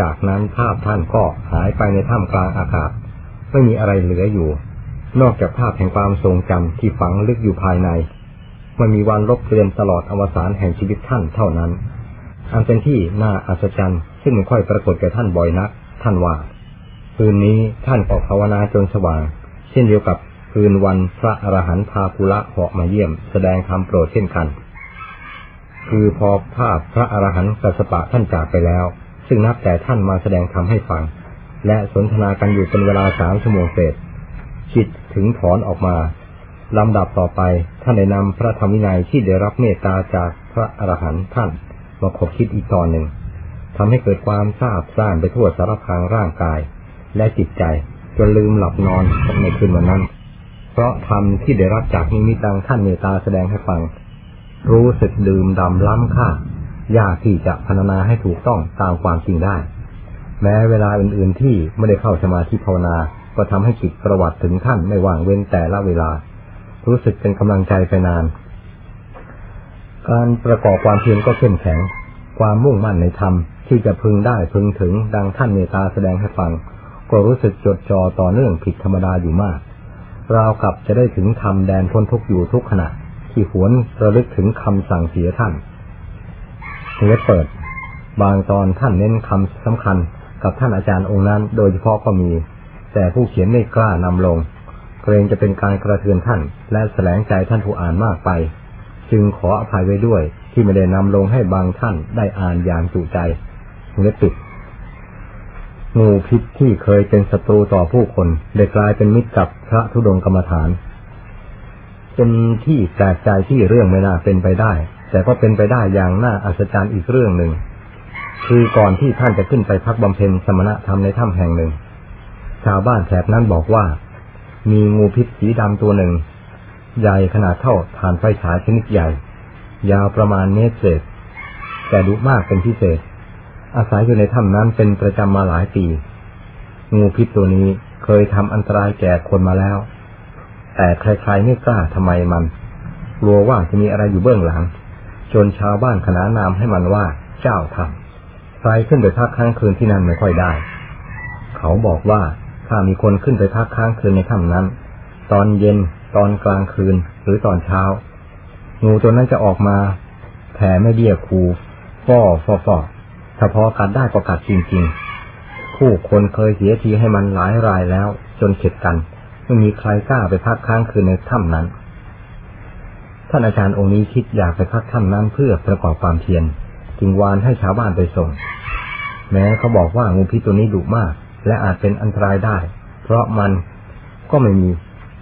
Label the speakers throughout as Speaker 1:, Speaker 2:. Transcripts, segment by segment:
Speaker 1: จากนั้นภาพท่านก็หายไปในถ้ำกลางอากาศ ไม่มีอะไรเหลืออยู่ นอกจากภาพแห่งความทรงจำที่ฝังลึกอยู่ภายใน มันมีวันลบเลือนตลอดอวสานแห่งชีวิตท่านเท่านั้น อันเป็นที่น่าอัศจรรย์ซึ่งไม่ค่อยปรากฏแก่ท่านบ่อยนัก ท่านว่า คืนนี้ท่านก็ภาวนาจนสว่าง เช่นเดียวกับคืนวันพระอรหันต์พาภูระเหาะมาเยี่ยม แสดงคำโปรดเช่นกัน คือพอภาพพระอรหันต์กัสปะท่านจากไปแล้ว ซึ่งนับแต่ท่านมาแสดงธรรมให้ฟัง และสนทนากันอยู่เป็นเวลาสามชั่วโมงเศษจิตถึงถอนออกมาลำดับต่อไปท่านได้นำพระธรรมวินัยที่ได้รับเมตตาจากพระอรหันต์ท่านมาขบคิดอีกตอนหนึ่งทำให้เกิดความทราบซ่านไปทั่วสารพางร่างกาย และจิตใจจนลืมหลับนอนในคืนวันนั้น เพราะธรรมที่ได้รับจากนิมิตังท่านเมตตาแสดงให้ฟัง รู้สึกดื่มดำล้ำค่า ยากที่จะพรรณนาให้ถูกต้องตามความจริงได้ แม้เวลาอื่นๆที่ไม่ได้เข้าสมาธิภาวนาก็ทำให้จิตประวัติถึงท่านไม่ว่างเว้นแต่ละเวลา รู้สึกเป็นกำลังใจไปนาน การประกอบความเพียรก็เข้มแข็ง ความมุ่งมั่นในธรรมที่จะพึงได้พึงถึงดังท่านเมตตาแสดงให้ฟัง ก็รู้สึกจดจ่อต่อเนื่องผิดธรรมดาอยู่มากราวกับจะได้ถึงธรรมแดนพ้นทุกอยู่ทุกขณะ ที่หวนระลึกถึงคำสั่งเสียท่าน เทเปิด บางตอนท่านเน้นคำสำคัญกับท่านอาจารย์องค์นั้น โดยเฉพาะก็มี แต่ผู้เขียนไม่กล้านำลง เกรงจะเป็นการกระเทือนท่าน และแสลงใจท่านผู้อ่านมากไป จึงขออภัยไว้ด้วยที่ไม่ได้นำลงให้บางท่านได้อ่านอย่างจุใจเล็บปิดงูพิษที่เคยเป็นศัตรูต่อผู้คนได้กลายเป็นมิตรกับพระธุดงกรรมฐาน เป็นที่แปลกใจที่เรื่องไม่น่าเป็นไปได้ แต่ก็เป็นไปได้อย่างน่าอัศจรรย์อีกเรื่องหนึ่ง คือก่อนที่ท่านจะขึ้นไปพักบำเพ็ญสมณธรรมในถ้ำแห่งหนึ่ง ชาวบ้านแถบนั้นบอกว่า มีงูพิษสีดำตัวหนึ่ง ใหญ่ขนาดเท่าฐานไฟฉายชนิดใหญ่ ยาวประมาณเมตรเศษ แต่ดุมากเป็นพิเศษ อาศัยอยู่ในถ้ำนั้นเป็นประจำมาหลายปี งูพิษตัวนี้เคยทำอันตรายแก่คนมาแล้ว แต่ใครๆไม่กล้าทำไมมันกลัวว่าจะมีอะไรอยู่เบื้องหลัง จนชาวบ้านขนานนามให้มันว่าเจ้าทำใครขึ้นไปพักค้างคืนที่นั่นไม่ค่อยได้ เขาบอกว่าถ้ามีคนขึ้นไปพักค้างคืนในถ้ำนั้น ตอนเย็นตอนกลางคืนหรือตอนเช้า งูตัวนั้นจะออกมาแผ่ไม่เบี้ยคูฟ่อฟอฟอถ้าพอกัดได้ก็กัดจริงๆ ผู้คนเคยเสียทีให้มันหลายรายแล้ว จนเข็ดกัน ไม่มีใครกล้าไปพักค้างคืนในถ้ำนั้น ท่านอาจารย์องค์นี้คิดอยากไปพักถ้ำนั้นเพื่อประกอบความเพียรจึงวานให้ชาวบ้านไปส่ง แม้เขาบอกว่างูพิษตัวนี้ดุมาก และอาจเป็นอันตรายได้ เพราะมันก็ไม่มี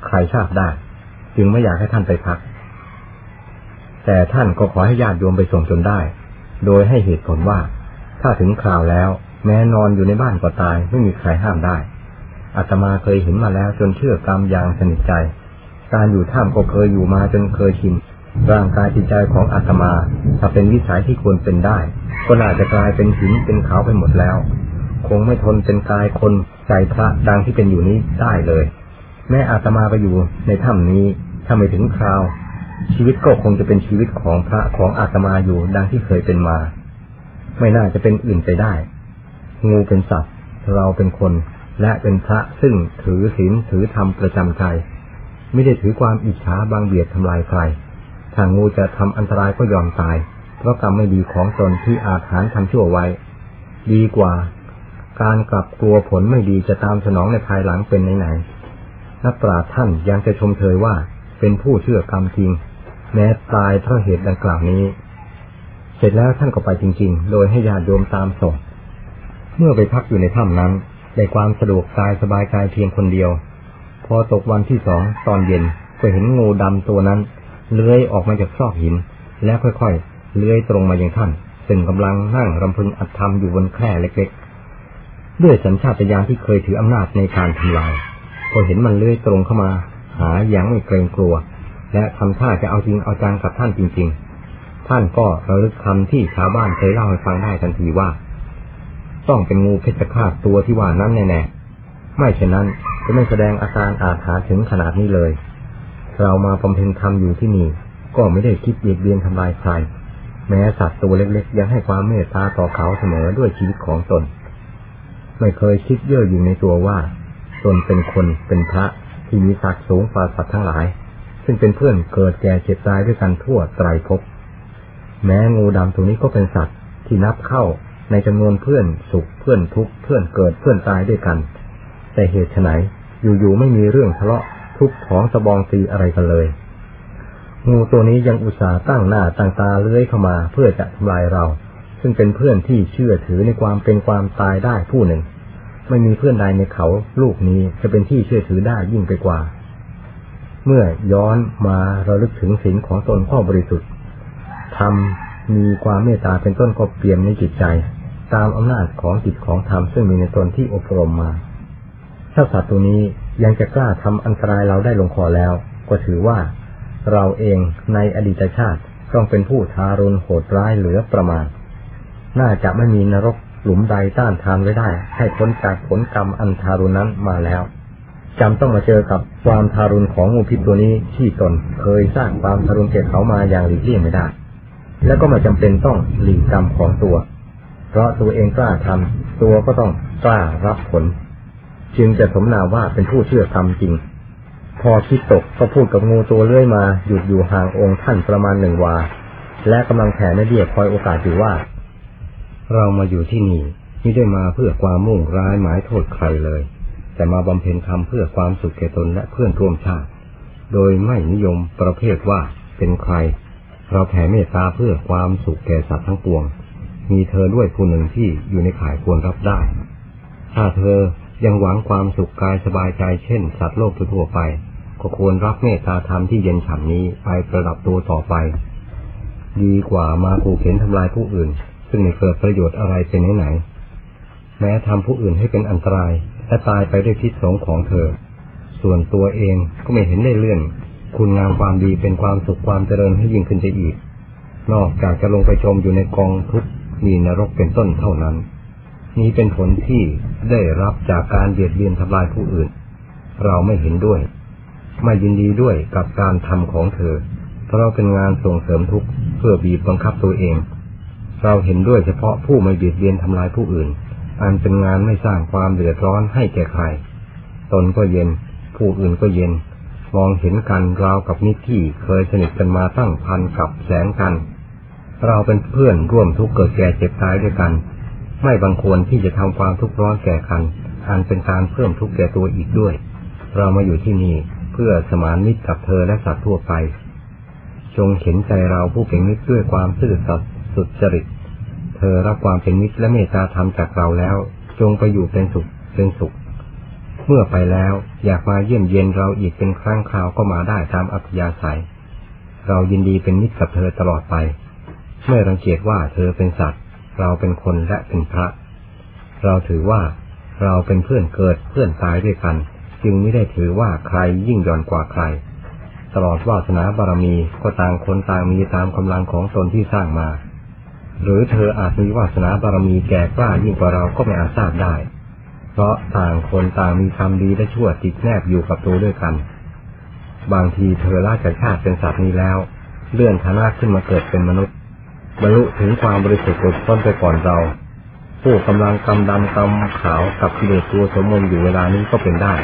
Speaker 1: ใครทราบได้ จึงไม่อยากให้ท่านไปพัก แต่ท่านก็ขอให้ญาติโยมไปส่งจนได้ โดยให้เหตุผลว่า ถ้าถึงคราวแล้ว แม้นอนอยู่ในบ้านก็ตายไม่มีใครห้ามได้อาตมาเคยเห็นมาแล้วจนเชื่อกรรมอย่างสนิทใจ การอยู่ถ้ำก็เคยอยู่มาจนเคยชิน ร่างกายจิตใจของอาตมา ถ้าเป็นวิสัยที่ควรเป็นได้ ก็น่าจะกลายเป็นหินเป็นเขาไปหมดแล้ว คงไม่ทนเป็นกายคนใจพระดังที่เป็นอยู่นี้ได้เลย แม้อาตมาไปอยู่ในถ้ำนี้ถ้าไม่ถึงคราว ชีวิตก็คงจะเป็นชีวิตของพระของอาตมาอยู่ดังที่เคยเป็นมา ไม่น่าจะเป็นอื่นไปได้ งูเป็นสัตว์ เราเป็นคนและเป็นพระซึ่งถือศีลถือธรรมประจำใจ ไม่ได้ถือความอิจฉาบางเบียดทำลายใครถ้างูจะทำอันตรายก็ยอมตาย เพราะกรรมไม่ดีของตนที่อาจหารทำชั่วไว้ ดีกว่า การกลับกลัวผลไม่ดีจะตามสนองในภายหลังเป็นไหนๆนักปราชญ์ท่านยังจะชมเชยว่าเป็นผู้เชื่อกรรมจริง แม้ตายเพราะเหตุดังกล่าวนี้ เสร็จแล้วท่านก็ไปจริง ๆ โดยให้ญาติโยมตามส่ง เมื่อไปพักอยู่ในถ้ำนั้น ได้ความสะดวกกายสบายกายเพียงคนเดียว พอตกวันที่สองตอนเย็นก็เห็นงูดำตัวนั้นเลื้อยออกมาจากซอกหิน แล้วค่อยๆ เลื้อยตรงมาอย่างท่าน ซึ่งกำลังนั่งรำพึงอัดทำอยู่บนแคร่เล็กๆ ด้วยสัญชาตญาณที่เคยถืออำนาจในการทำลายพอเห็นมันเลื้อยตรงเข้ามา หาอย่างไม่เกรงกลัว และทำท่าจะเอาจริงเอาจังกับท่านจริง ๆ ท่านก็ระลึกคำที่ชาวบ้านเคยเล่าให้ฟังได้ทันทีว่า ต้องเป็นงูเพชฌฆาตตัวที่ว่านั้นแน่ๆไม่เช่นนั้น จะไม่แสดงอาการอาถรรพ์ถึงขนาดนี้เลย เรามาบำเพ็ญธรรมอยู่ที่นี่ ก็ไม่ได้คิดเบียดเบียนทำลายใคร แม้สัตว์ตัวเล็กๆ ยังให้ความเมตตาต่อเขาเสมอด้วยชีวิตของตน ไม่เคยคิดเย่ออยู่ในตัวว่าตนเป็นคนเป็นพระที่มีศักดิ์สูงกว่าสัตว์ทั้งหลาย ซึ่งเป็นเพื่อนเกิดแก่เจ็บตายด้วยกันทั่วไตรภพแม้งูดำตัวนี้ก็เป็นสัตว์ที่นับเข้าในจำนวนเพื่อนสุขเพื่อนทุกข์เพื่อนเกิดเพื่อนตายด้วยกัน แต่เหตุไหน อยู่ๆไม่มีเรื่องทะเลาะทุกของสบองตีอะไรกันเลย งูตัวนี้ยังอุตส่าห์ตั้งหน้าตั้งตาเลื้อยเข้ามาเพื่อจะทำลายเรา ซึ่งเป็นเพื่อนที่เชื่อถือในความเป็นความตายได้ผู้หนึ่ง ไม่มีเพื่อนใดในเขาลูกนี้จะเป็นที่เชื่อถือได้ยิ่งไปกว่า เมื่อย้อนมาระลึกถึงศีลของตนข้อบริสุทธิ์ทำมีความเมตตาเป็นต้นก็เปลี่ยนในจิตใจ ตามอำนาจของจิตของธรรมซึ่งมีในตนที่อบรมมา ถ้าสัตว์ตัวนี้ยังจะกล้าทำอันตรายเราได้ลงคอแล้ว ก็ถือว่า เราเองในอดีตชาติต้องเป็นผู้ทารุณโหดร้ายเหลือประมาณ น่าจะไม่มีนรกหลุมใดต้านทานไว้ได้ ให้พ้นจากผลกรรมอันทารุณนั้นมาแล้วจำต้องมาเจอกับความทารุณของงูพิษตัวนี้ที่ตนเคยสร้างความทารุณแก่เขามาอย่างหลีกเลี่ยงไม่ได้ แล้วก็มาจำเป็นต้องหลีกกรรมของตัว เพราะตัวเองกล้าทำตัวก็ต้องกล้ารับผล จึงจะสมนาว่าเป็นผู้เชื่อธรรมจริง พอคิดตกก็พูดกับงูตัวเลื่อยมาหยุดอยู่ห่างองค์ท่านประมาณหนึ่งวา และกำลังแผ่ในเดียคอยโอกาสอยู่ว่า เรามาอยู่ที่นี่ไม่ได้มาเพื่อความมุ่งร้ายหมายโทษใครเลย แต่มาบำเพ็ญธรรมเพื่อความสุขแก่ตนและเพื่อนร่วมชาติ โดยไม่นิยมประเภทว่าเป็นใคร เราแผ่เมตตาเพื่อความสุขแก่สัตว์ทั้งปวง มีเธอด้วยผู้หนึ่งที่อยู่ในข่ายควรรับได้ ถ้าเธอ ยังหวังความสุขกายสบายใจเช่น สัตว์โลกทั่วไป ก็ควรรับเมตตาธรรมที่เย็นฉ่ำนี้ไปประดับตัวต่อไป ดีกว่ามาขู่เข็นทำลายผู้อื่น ซึ่งไม่เกิดประโยชน์อะไรเป็นไหน แม้ทำผู้อื่นให้เป็นอันตรายและตายไปด้วยพิษสงของเธอ ส่วนตัวเองก็ไม่เห็นได้เลื่อน คุณงามความดีเป็นความสุขความเจริญให้ยิ่งขึ้นไปอีก นอกจากจะลงไปชมอยู่ในกองทุกข์มีนรกเป็นต้นเท่านั้น นี้เป็นผลที่ได้รับจากการเบียดเบียนทำลายผู้อื่น เราไม่เห็นด้วย ไม่ยินดีด้วยกับการทำของเธอ เพราะเป็นงานส่งเสริมทุกข์เพื่อบีบบังคับตัวเอง เราเห็นด้วยเฉพาะผู้ไม่เบียดเบียนทำลายผู้อื่น อันเป็นงานไม่สร้างความเดือดร้อนให้แก่ใคร ตนก็เย็น ผู้อื่นก็เย็น มองเห็นกันราวกับนิที่เคยสนิทกันมาตั้งพันกับแสนกัน เราเป็นเพื่อนร่วมทุกข์เกิดแก่เจ็บตายด้วยกัน ไม่บังควรที่จะทำความทุกข์ร้อนแก่กัน อันเป็นการเพิ่มทุกข์แก่ตัวอีกด้วย เรามาอยู่ที่นี่เพื่อสมานมิตรกับเธอและสัตว์ทั่วไป จงเห็นใจเราผู้เป็นมิตรด้วยความซื่อสัตย์สุดจริต เธอรับความเป็นมิตรและเมตตาธรรมจากเราแล้ว จงไปอยู่เป็นสุขเป็นสุข เมื่อไปแล้วอยากมาเยี่ยมเยียนเราอีกเป็นครั้งคราวก็มาได้ตามอัธยาศัย เรายินดีเป็นมิตรกับเธอตลอดไป ไม่รังเกียจว่าเธอเป็นสัตว์ เราเป็นคนและเป็นพระ เราถือว่าเราเป็นเพื่อนเกิดเพื่อนตายด้วยกัน จึงไม่ได้ถือว่าใครยิ่งย่อนกว่าใคร ตลอดวาสนาบารมีก็ต่างคนต่างมีตามกำลังของตนที่สร้างมา หรือเธออาจมีวาสนาบารมีแก่กล้ายิ่งกว่าเราก็ไม่อาจทราบได้ เพราะต่างคนต่างมีความดีและชั่วติดแนบอยู่กับตัวด้วยกัน บางทีเธอลาจากชาติเป็นสัตว์นี้แล้ว เลื่อนฐานะขึ้นมาเกิดเป็นมนุษย์ บรรลุถึงความบริสุทธิ์หลุดพ้นไปก่อนเรา ผู้กำลังกำดำกำขาวกับกิเลสตัวสมมติอยู่เวลานี้ก็เป็นได้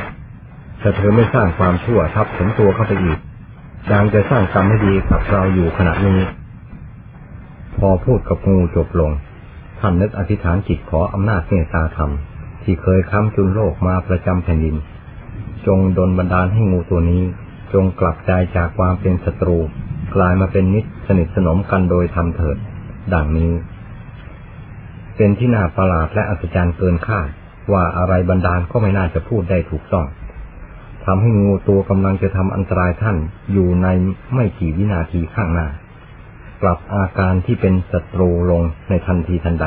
Speaker 1: แต่เธอไม่สร้างความชั่วทับถมตัวเข้าไปอีกดังจะสร้างกรรมให้ดีกับเราอยู่ขณะนี้ พอพูดกับงูจบลงท่านนึกอธิษฐานจิตขออำนาจเมตตาธรรม ที่เคยค้ำจุนโลกมาประจำแผ่นดิน จงดลบันดาลให้งูตัวนี้ จงกลับใจจากความเป็นศัตรู กลายมาเป็นมิตรสนิทสนมกันโดยทำเถิด ดังนี้ เป็นที่น่าประหลาดและอัศจรรย์เกินคาดว่าอะไรบันดาลก็ไม่น่าจะพูดได้ถูกต้องทำให้งูตัวกำลังจะทำอันตรายท่านอยู่ในไม่กี่วินาทีข้างหน้าปรับอาการที่เป็นศัตรูลงในทันทีทันใด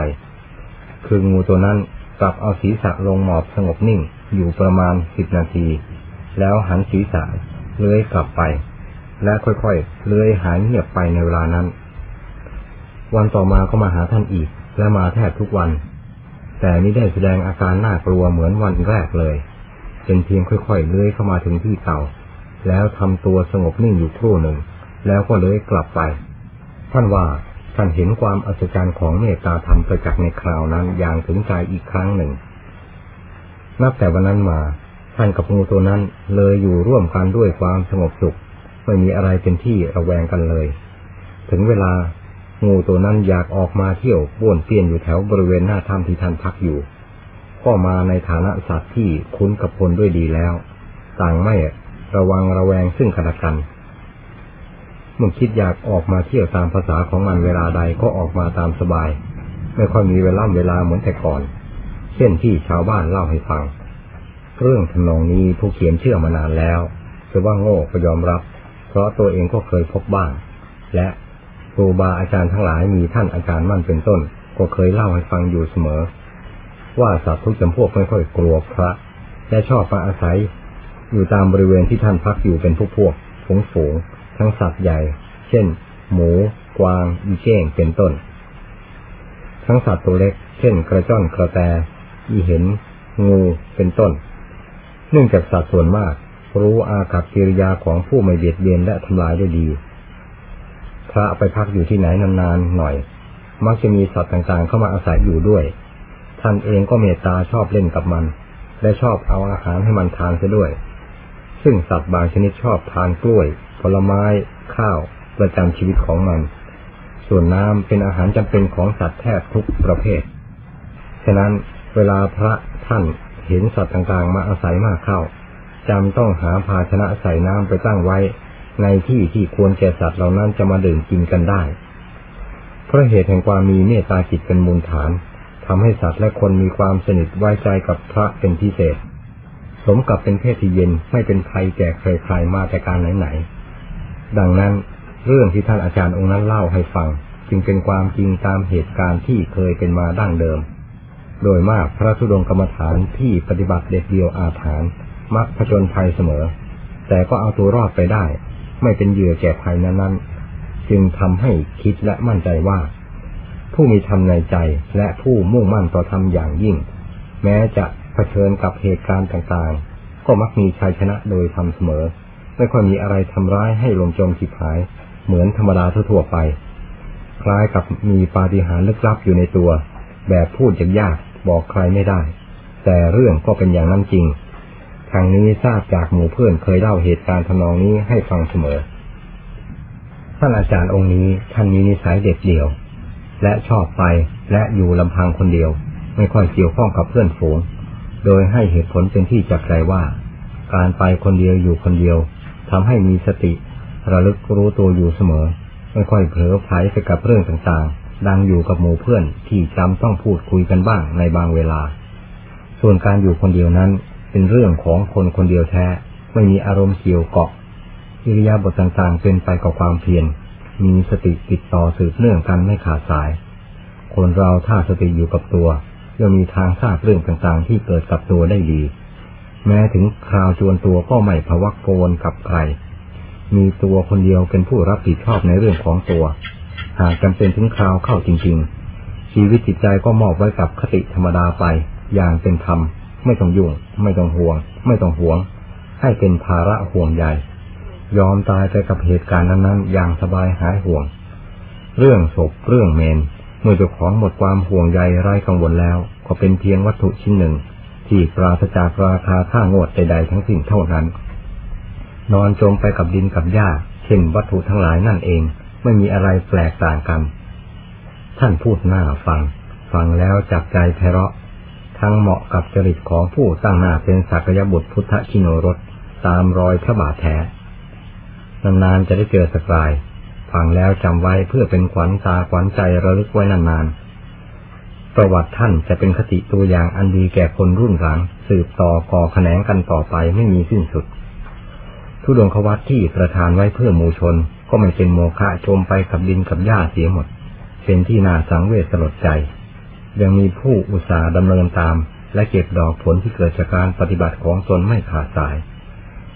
Speaker 1: คืองูตัวนั้นกลับเอาศีรษะลงหมอบสงบนิ่งอยู่ประมาณสิบนาที แล้วหันศีรษะเลื้อยกลับไป และค่อยๆเลื้อยหายเงียบไปในเวลานั้น วันต่อมาก็มาหาท่านอีก และมาแทบทุกวัน แต่ไม่ได้แสดงอาการน่ากลัวเหมือนวันแรกเลย เป็นเพียงค่อยๆเลื้อยเข้ามาถึงที่เก่า แล้วทำตัวสงบนิ่งอยู่ครู่หนึ่ง แล้วก็เลื้อยกลับไป ท่านว่าท่านเห็นความอัศจรรย์ของเมตตาธรรมประจักษ์ในคราวนั้นอย่างถึงใจอีกครั้งหนึ่ง นับแต่วันนั้นมาท่านกับงูตัวนั้นเลยอยู่ร่วมกันด้วยความสงบสุข ไม่มีอะไรเป็นที่ระแวงกันเลย ถึงเวลางูตัวนั้นอยากออกมาเที่ยวบ้วนเปี้ยนอยู่แถวบริเวณหน้าถ้ำที่ท่านพักอยู่ ก็มาในฐานะสัตว์ที่คุ้นกับคนด้วยดีแล้ว ต่างไม่ระวังระแวงซึ่งกันและกันเมื่อคิดอยากออกมาเที่ยวตามภาษาของมันเวลาใดก็ออกมาตามสบาย ไม่ค่อยมีเวลาเวลาเหมือนแต่ก่อน เช่นที่ชาวบ้านเล่าให้ฟัง เรื่องทำนองนี้ผู้เขียนเชื่อมานานแล้วจะว่าโง่ก็ยอมรับ เพราะตัวเองก็เคยพบบ้าง และครูบาอาจารย์ทั้งหลายมีท่านอาจารย์มั่นเป็นต้น ก็เคยเล่าให้ฟังอยู่เสมอ ว่าสัตว์ทุกจำพวกไม่ค่อยกลัวพระ และชอบมาอาศัย อยู่ตามบริเวณที่ท่านพักอยู่เป็นพวกพวกฝูงฝูงทั้งสัตว์ใหญ่ เช่น หมู กวาง อีเก้ง เป็นต้น ทั้งสัตว์ตัวเล็ก เช่น กระจ้อนกระแต อีเห็น งู เป็นต้น เนื่องจากสัตว์ส่วนมาก รู้อากับกิริยาของผู้ไม่เบียดเบียนและทำลายได้ดี พระไปพักอยู่ที่ไหนนานๆหน่อย มักจะมีสัตว์ต่างๆ เข้ามาอาศัยอยู่ด้วย ท่านเองก็เมตตาชอบเล่นกับมัน และชอบเอาอาหารให้มันทานเสียด้วย ซึ่งสัตว์บางชนิดชอบทานกล้วย ผลไม้ ข้าวประจำชีวิตของมัน ส่วนน้ำเป็นอาหารจำเป็นของสัตว์แทบทุกประเภท ฉะนั้นเวลาพระท่านเห็นสัตว์ต่างๆ มาอาศัยมากเข้า จำต้องหาภาชนะใส่น้ำไปตั้งไว้ ในที่ที่ควรแก่สัตว์เหล่านั้นจะมาดื่มกินกันได้ เพราะเหตุแห่งความมีเมตตาจิตเป็นมูลฐานทำให้สัตว์และคนมีความสนิทไว้ใจกับพระเป็นพิเศษ สมกับเป็นเพศที่เย็นไม่เป็นภัยแก่ใครๆมาแต่การไหนๆดังนั้นเรื่องที่ท่านอาจารย์องค์นั้นเล่าให้ฟัง จึงเป็นความจริงตามเหตุการณ์ที่เคยเป็นมาดั้งเดิม โดยมากพระธุดงกรรมฐานที่ปฏิบัติเด็ดเดียวอาถาน มักผจญภัยเสมอ แต่ก็เอาตัวรอดไปได้ ไม่เป็นเหยื่อแก่ภัยนั้นๆ จึงทำให้คิดและมั่นใจว่า ผู้มีธรรมในใจและผู้มุ่งมั่นต่อธรรมอย่างยิ่ง แม้จะเผชิญกับเหตุการณ์ต่างๆ ก็มักมีชัยชนะโดยธรรมเสมอ ไม่ค่อยมีอะไรทำร้ายให้ลงจมทิพหาย เหมือนธรรมดาทั่วไป คล้ายกับมีปาฏิหาริย์ลึกลับอยู่ในตัว แบบพูดจะยากบอกใครไม่ได้ แต่เรื่องก็เป็นอย่างนั้นจริง ทางนี้ทราบจากหมู่เพื่อนเคยเล่าเหตุการณ์ทำนองนี้ให้ฟังเสมอ ท่านอาจารย์องค์นี้ท่านมีนิสัยเด็ดเดี่ยว และชอบไปและอยู่ลำพังคนเดียว ไม่ค่อยเกี่ยวข้องกับเพื่อนฝูง โดยให้เหตุผลเป็นที่จักใจว่า การไปคนเดียวอยู่คนเดียวทำให้มีสติ ระลึกรู้ตัวอยู่เสมอ ไม่ค่อยเผลอไผลไปกับเรื่องต่างๆ ดังอยู่กับหมู่เพื่อนที่จำต้องพูดคุยกันบ้างในบางเวลา ส่วนการอยู่คนเดียวนั้น เป็นเรื่องของคนคนเดียวแท้ ไม่มีอารมณ์เกี่ยวเกาะอิริยาบถต่างๆ เป็นไปกับความเพียร มีสติติดต่อสืบเนื่องกันไม่ขาดสาย คนเราถ้าสติอยู่กับตัวย่อมมีทางทราบเรื่องต่างๆ ที่เกิดกับตัวได้ดี แม้ถึงคราวจวนตัวก็ไม่พวักโกนกับใคร มีตัวคนเดียวเป็นผู้รับผิดชอบในเรื่องของตัว หากจำเป็นถึงคราวเข้าจริง ๆ ชีวิตจิตใจก็มอบไว้กับคติธรรมดาไปอย่างเป็นธรรม ไม่ต้องยุ่ง ไม่ต้องห่วง ไม่ต้องห่วง ให้เป็นภาระห่วงใหญ่ยอมตายไปกับเหตุการณ์นั้นๆ อย่างสบายหายห่วง เรื่องศพเรื่องเมน เมื่อเจ้าของหมดความห่วงใยไร้กังวลแล้ว ก็เป็นเพียงวัตถุชิ้นหนึ่ง ที่ปราศจากราคาค่างวดใดๆทั้งสิ้นเท่านั้น นอนจมไปกับดินกับหญ้าเช่นวัตถุทั้งหลายนั่นเอง ไม่มีอะไรแปลกต่างกัน ท่านพูดหน้าฟัง ฟังแล้วจับใจไพเราะ ทั้งเหมาะกับจริตของผู้ตั้งหน้าเป็นสักยบุตรพุทธชิโนรสตามรอยพระบาทแท้นานๆจะได้เจอสักรายฟังแล้วจำไว้เพื่อเป็นขวัญตาขวัญใจระลึกไว้นานๆ ประวัติท่านจะเป็นคติตัวอย่างอันดีแก่คนรุ่นหลัง สืบต่อก่อแขนงกันต่อไปไม่มีสิ้นสุด ทุดงควัตที่ประทานไว้เพื่อมูชน ก็ไม่เป็นโมฆะชมไปกับดินกับหญ้าเสียหมด เป็นที่น่าสังเวชสลดใจ ยังมีผู้อุตสาห์ดำเนินตาม และเก็บดอกผลที่เกิดจากการปฏิบัติของตนไม่ขาดสาย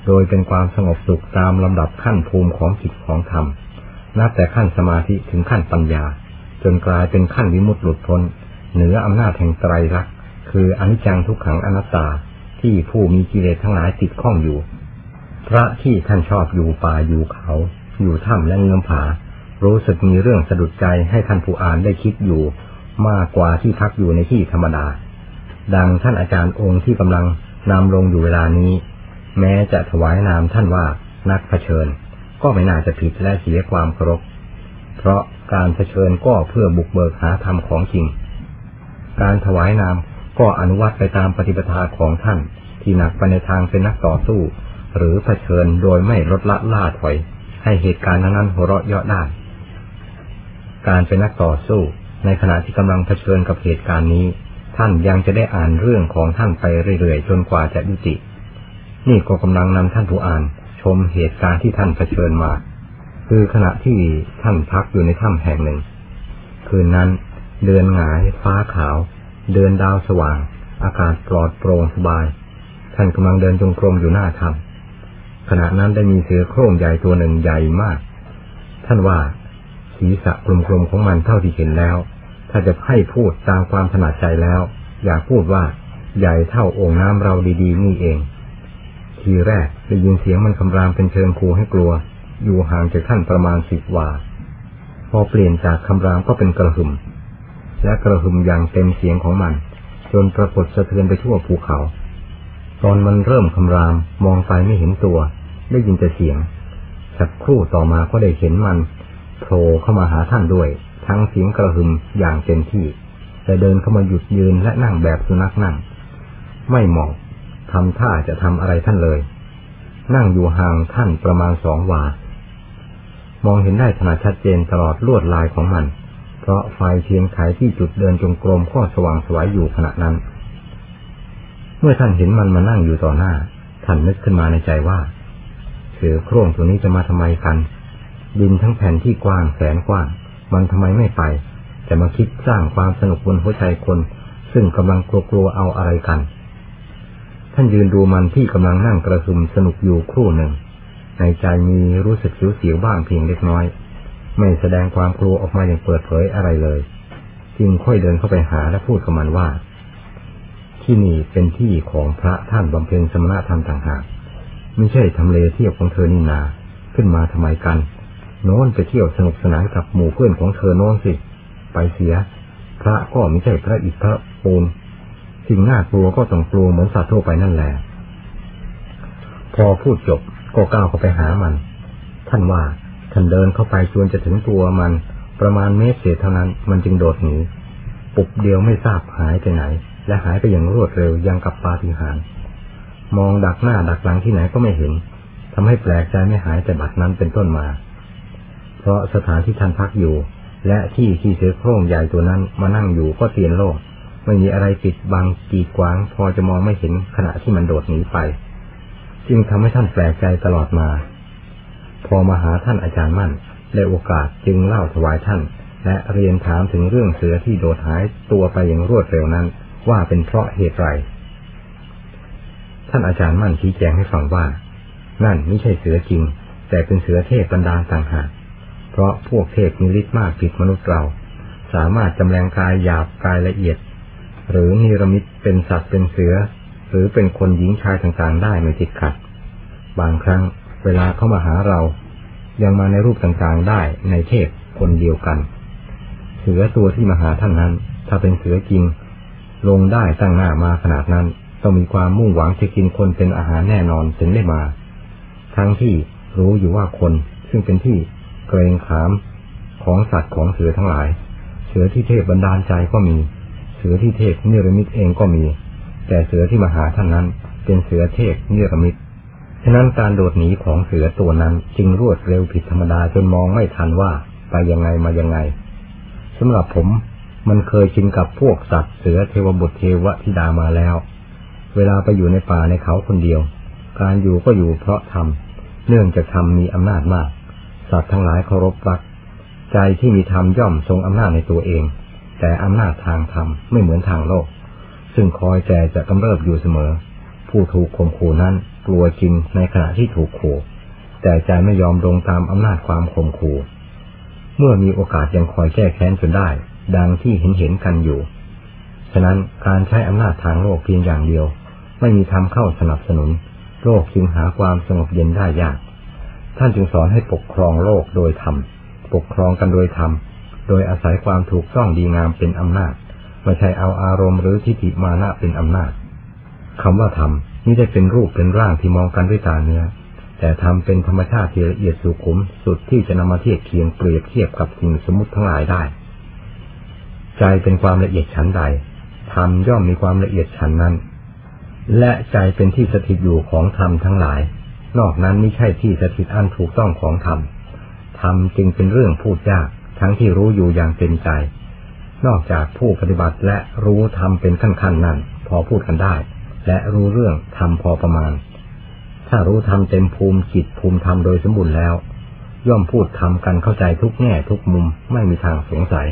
Speaker 1: โดยเป็นความสงบสุขตามลำดับขั้นภูมิของจิตของธรรม นับแต่ขั้นสมาธิถึงขั้นปัญญา จนกลายเป็นขั้นวิมุตติหลุดพ้น เหนืออำนาจแห่งไตรลักษณ์คืออนิจจังทุกขังอนัตตาที่ผู้มีกิเลสทั้งหลายติดข้องอยู่ พระที่ท่านชอบอยู่ป่าอยู่เขา อยู่ถ้ำและเงื้อมผา รู้สึกมีเรื่องสะดุดใจให้ท่านผู้อ่านได้คิดอยู่ มากกว่าที่พักอยู่ในที่ธรรมดา ดังท่านอาจารย์องค์ที่กำลังนำลงอยู่เวลานี้ แม้จะถวายนามท่านว่านักเผชิญ ก็ไม่น่าจะผิดและเสียความเคารพ เพราะการเผชิญก็เพื่อบุกเบิกหาธรรมของจริง การถวายนามก็อนุวัตไปตามปฏิปทาของท่าน ที่หนักไปในทางเป็นนักต่อสู้ หรือเผชิญโดยไม่ลดละล่าถอย ให้เหตุการณ์นั้นหัวเราะเยาะได้ การเป็นนักต่อสู้ ในขณะที่กำลังเผชิญกับเหตุการณ์นี้ ท่านยังจะได้อ่านเรื่องของท่านไปเรื่อยๆ จนกว่าจะยุติ นี่ก็กำลังนำท่านผู้อ่านชมเหตุการณ์ที่ท่านเผชิญมา คือขณะที่ท่านพักอยู่ในถ้ำแห่งหนึ่ง คืนนั้น เดือนหงาย ฟ้าขาว เดือนดาวสว่าง อากาศปลอดโปร่งสบาย ท่านกำลังเดินจงกรมอยู่หน้าถ้ำขณะนั้นได้มีเสือโคร่งใหญ่ตัวหนึ่งใหญ่มาก ท่านว่า ศีรษะกลมๆของมันเท่าที่เห็นแล้ว ถ้าจะให้พูดตามความถนัดใจแล้ว อยากพูดว่า ใหญ่เท่าโอ่งน้ำเราดีๆ นี่เอง ทีแรกได้ยินเสียงมันคำรามเป็นเชิงคูให้กลัว อยู่ห่างจากท่านประมาณสิบวา พอเปลี่ยนจากคำรามก็เป็นกระหึ่ม และกระหึ่มอย่างเต็มเสียงของมัน จนปรากฏสะเทือนไปทั่วภูเขา ตอนมันเริ่มคำรามมองไปไม่เห็นตัว ได้ยินแต่เสียงสักครู่ต่อมาก็ได้เห็นมัน โผล่เข้ามาหาท่านด้วย ทั้งเสียงกระหึ่มอย่างเต็มที่ แต่เดินเข้ามาหยุดยืนและนั่งแบบสุนัขนั่ง ไม่มองทำท่าจะทำอะไรท่านเลย นั่งอยู่ห่างท่านประมาณสองวา มองเห็นได้ถนัดชัดเจนตลอดลวดลายของมัน เพราะไฟเทียนไขที่จุดเดินจงกรมก็สว่างสวยอยู่ขณะนั้น เมื่อท่านเห็นมันมานั่งอยู่ต่อหน้า ท่านนึกขึ้นมาในใจว่าเสือโคร่งตัวนี้จะมาทำไมกัน ดินทั้งแผ่นที่กว้างแสนกว้าง มันทำไมไม่ไป แต่มาคิดสร้างความสนุกบนหัวใจคน ซึ่งกำลังกลัวๆเอาอะไรกัน ท่านยืนดูมันที่กำลังนั่งกระซุมสนุกอยู่ครู่หนึ่ง ในใจมีรู้สึกเสียวๆบ้างเพียงเล็กน้อย ไม่แสดงความกลัวออกมาอย่างเปิดเผยอะไรเลย จึงค่อยเดินเข้าไปหาและพูดกับมันว่า ที่นี่เป็นที่ของพระท่านบำเพ็ญสมณธรรมต่างหาก ไม่ใช่ทำเลเที่ยวของเธอนี่นา ขึ้นมาทำไมกัน โน้นไปเที่ยวสนุกสนานกับหมู่เพื่อนของเธอโน้นสิ ไปเสีย พระก็ไม่ใช่พระอิฐพระปูนสิ่งน่ากลัวก็ต้องกลัวเหมือนสัตว์ทั่วไปนั่นแหละ พอพูดจบก็ก้าวเข้าไปหามัน ท่านว่าท่านเดินเข้าไปชวนจะถึงตัวมัน ประมาณเมตรเศษเท่านั้น มันจึงโดดหนีปุบเดียวไม่ทราบหายไปไหน และหายไปอย่างรวดเร็วยังกับปาฏิหาริย์มองดักหน้าดักหลังที่ไหนก็ไม่เห็นทำให้แปลกใจไม่หายแต่บัดนั้นเป็นต้นมา เพราะสถานที่ท่านพักอยู่ และที่ที่เสือโคร่งใหญ่ตัวนั้นมานั่งอยู่ก็เตียนโลก ไม่มีอะไรปิดบังกีดขวาง พอจะมองไม่เห็นขณะที่มันโดดหนีไป จึงทำให้ท่านแปลกใจตลอดมา พอมาหาท่านอาจารย์มั่นได้โอกาสจึงเล่าถวายท่าน และเรียนถามถึงเรื่องเสือที่โดดหายตัวไปอย่างรวดเร็วนั้น ว่าเป็นเพราะเหตุไรท่านอาจารย์มั่นชี้แจงให้ฟังว่า นั่นไม่ใช่เสือจริง แต่เป็นเสือเทพบรรดาต่างหาก เพราะพวกเทพมีฤทธิ์มากผิดมนุษย์เรา สามารถจำแรงกายหยาบกายละเอียด หรือนิรมิตเป็นสัตว์เป็นเสือ หรือเป็นคนหญิงชายต่างๆ ได้ไม่ติดขัด บางครั้งเวลาเข้ามาหาเรา ยังมาในรูปต่างๆได้ในเทพคนเดียวกัน เสือตัวที่มาหาท่านนั้น ถ้าเป็นเสือจริง ลงได้ตั้งหน้ามาขนาดนั้นต้องมีความมุ่งหวังจะกินคนเป็นอาหารแน่นอนถึงได้มา ทั้งที่รู้อยู่ว่าคนซึ่งเป็นที่ เกรงขามของสัตว์ของเสือทั้งหลาย เสือที่เทพบรรดาลใจก็มี เสือที่เทพเนรมิตเองก็มี แต่เสือที่มาหาท่านนั้น เป็นเสือเทพเนื้อมิตรฉะนั้นการโดดหนีของเสือตัวนั้นจึงรวดเร็วผิดธรรมดาจนมองไม่ทันว่าไปยังไงมายังไงสำหรับผมมันเคยชินกับพวกสัตว์เสือเทวบุตรเทวธิดามาแล้ว เวลาไปอยู่ในป่าในเขาคนเดียว การอยู่ก็อยู่เพราะธรรมเนื่องจากธรรมมีอำนาจมาก สัตว์ทั้งหลายเคารพรัก ใจที่มีธรรมย่อมทรงอำนาจในตัวเอง แต่อำนาจทางธรรมไม่เหมือนทางโลก ซึ่งคอยแต่จะกำเริบอยู่เสมอ ผู้ถูกข่มขู่นั้นกลัวจริงในขณะที่ถูกขู่ แต่ใจไม่ยอมลงตามอำนาจความข่มขู่ เมื่อมีโอกาสยังคอยแก้แค้นจนได้ ดังที่เห็นเห็นกันอยู่ ฉะนั้นการใช้อำนาจทางโลกเพียงอย่างเดียว ไม่มีทำเข้าสนับสนุน โลกจึงหาความสงบเย็นได้ยาก ท่านจึงสอนให้ปกครองโลกโดยธรรม ปกครองกันโดยธรรม โดยอาศัยความถูกต้องดีงามเป็นอำนาจ ไม่ใช่เอาอารมณ์หรือทิฏฐิมานะเป็นอำนาจคำว่าธรรมนี่ได้เป็นรูปเป็นร่างที่มองกันด้วยตาเนื้อ แต่ธรรมเป็นธรรมชาติที่ละเอียดสุขุมสุดที่จะนำมาเทียบเคียงเปรียบเทียบกับสิ่งสมมติทั้งหลายได้ ใจเป็นความละเอียดชั้นใดธรรมย่อมมีความละเอียดชั้นนั้น และใจเป็นที่สถิตอยู่ของธรรมทั้งหลาย นอกนั้นไม่ใช่ที่สถิตอันถูกต้องของธรรม ธรรมจึงเป็นเรื่องพูดยาก ทั้งที่รู้อยู่อย่างเต็มใจ นอกจากผู้ปฏิบัติและรู้ธรรมเป็นขั้นๆนั้น พอพูดกันได้ และรู้เรื่องธรรมพอประมาณ ถ้ารู้ธรรมเต็มภูมิจิตภูมิธรรมโดยสมบูรณ์แล้ว ย่อมพูดธรรมกันเข้าใจทุกแง่ทุกมุมไม่มีทางสงสัย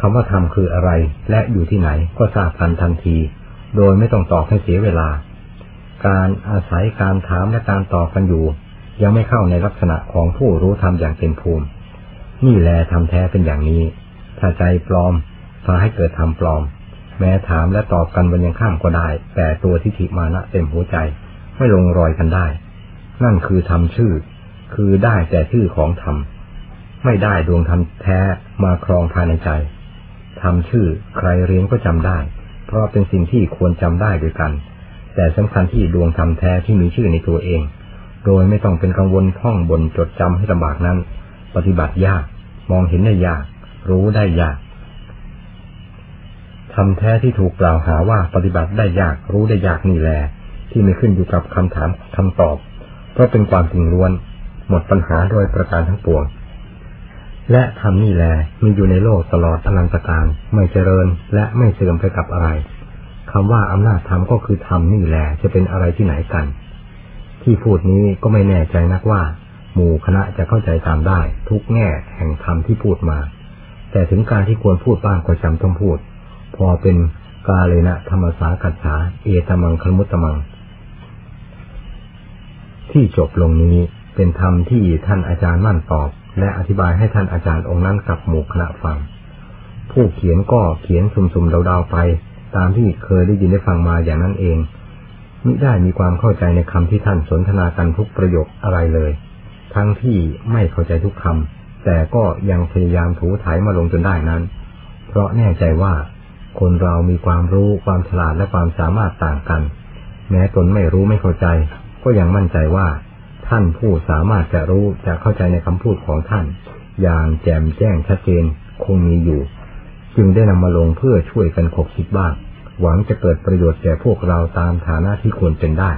Speaker 1: คำว่าธรรมคืออะไร และอยู่ที่ไหนก็ทราบกันทันที โดยไม่ต้องตอบให้เสียเวลา การอาศัยการถามและการตอบกันอยู่ ยังไม่เข้าในลักษณะของผู้รู้ธรรมอย่างเต็มภูมิ นี่แลทำแท้เป็นอย่างนี้ ถ้าใจปลอมพาให้เกิดธรรมปลอม แม้ถามและตอบกันวันยังข้ามก็ได้ แต่ตัวทิฏฐิมานะเต็มหัวใจ ไม่ลงรอยกันได้ นั่นคือธรรมชื่อ คือได้แต่ชื่อของธรรมไม่ได้ดวงธรรมแท้มาครองภายในใจทำชื่อใครเรียนก็จำได้ เพราะเป็นสิ่งที่ควรจำได้ด้วยกัน แต่สำคัญที่ดวงธรรมแท้ที่มีชื่อในตัวเอง โดยไม่ต้องเป็นกังวลท่องบนจดจำให้ลำบากนั้น ปฏิบัติยาก มองเห็นได้ยาก รู้ได้ยากทำแท้ที่ถูกกล่าวหาว่าปฏิบัติได้ยากรู้ได้ยากนี่แหละที่ไม่ขึ้นอยู่กับคำถามคำตอบ เพราะเป็นความจริงล้วน หมดปัญหาโดยประการทั้งปวง และธรรมนี่แหละมีอยู่ในโลกตลอดอนันตการไม่เจริญและไม่เสื่อมไปกับอะไร คำว่าอำนาจธรรมก็คือธรรมนี่แหละจะเป็นอะไรที่ไหนกัน ที่พูดนี้ก็ไม่แน่ใจนักว่า หมู่คณะจะเข้าใจตามได้ ทุกแง่แห่งธรรมที่พูดมา แต่ถึงการที่ควรพูดบ้างก็จำต้องพูด พอเป็นกาเลนะธรรมสากัจฉาเอตมังคมุตตมัง ที่จบลงนี้เป็นธรรมที่ท่านอาจารย์มั่นตอบ และอธิบายให้ท่านอาจารย์องค์นั้นกับหมู่คณะฟัง ผู้เขียนก็เขียนสุ่มๆเดาๆไป ตามที่เคยได้ยินได้ฟังมาอย่างนั้นเองมิได้มีความเข้าใจในคำที่ท่านสนทนากันทุกประโยคอะไรเลย ทั้งที่ไม่เข้าใจทุกคำแต่ก็ยังพยายามถูถ่ายมาลงจนได้นั้น เพราะแน่ใจว่า คนเรามีความรู้ความฉลาดและความสามารถต่างกัน แม้ตนไม่รู้ไม่เข้าใจ ก็ยังมั่นใจว่า ท่านผู้สามารถจะรู้จะเข้าใจในคำพูดของท่าน อย่างแจ่มแจ้งชัดเจนคงมีอยู่ จึงได้นำมาลงเพื่อช่วยกันขบคิดบ้าง หวังจะเกิดประโยชน์แก่พวกเราตามฐานะที่ควรเป็นได้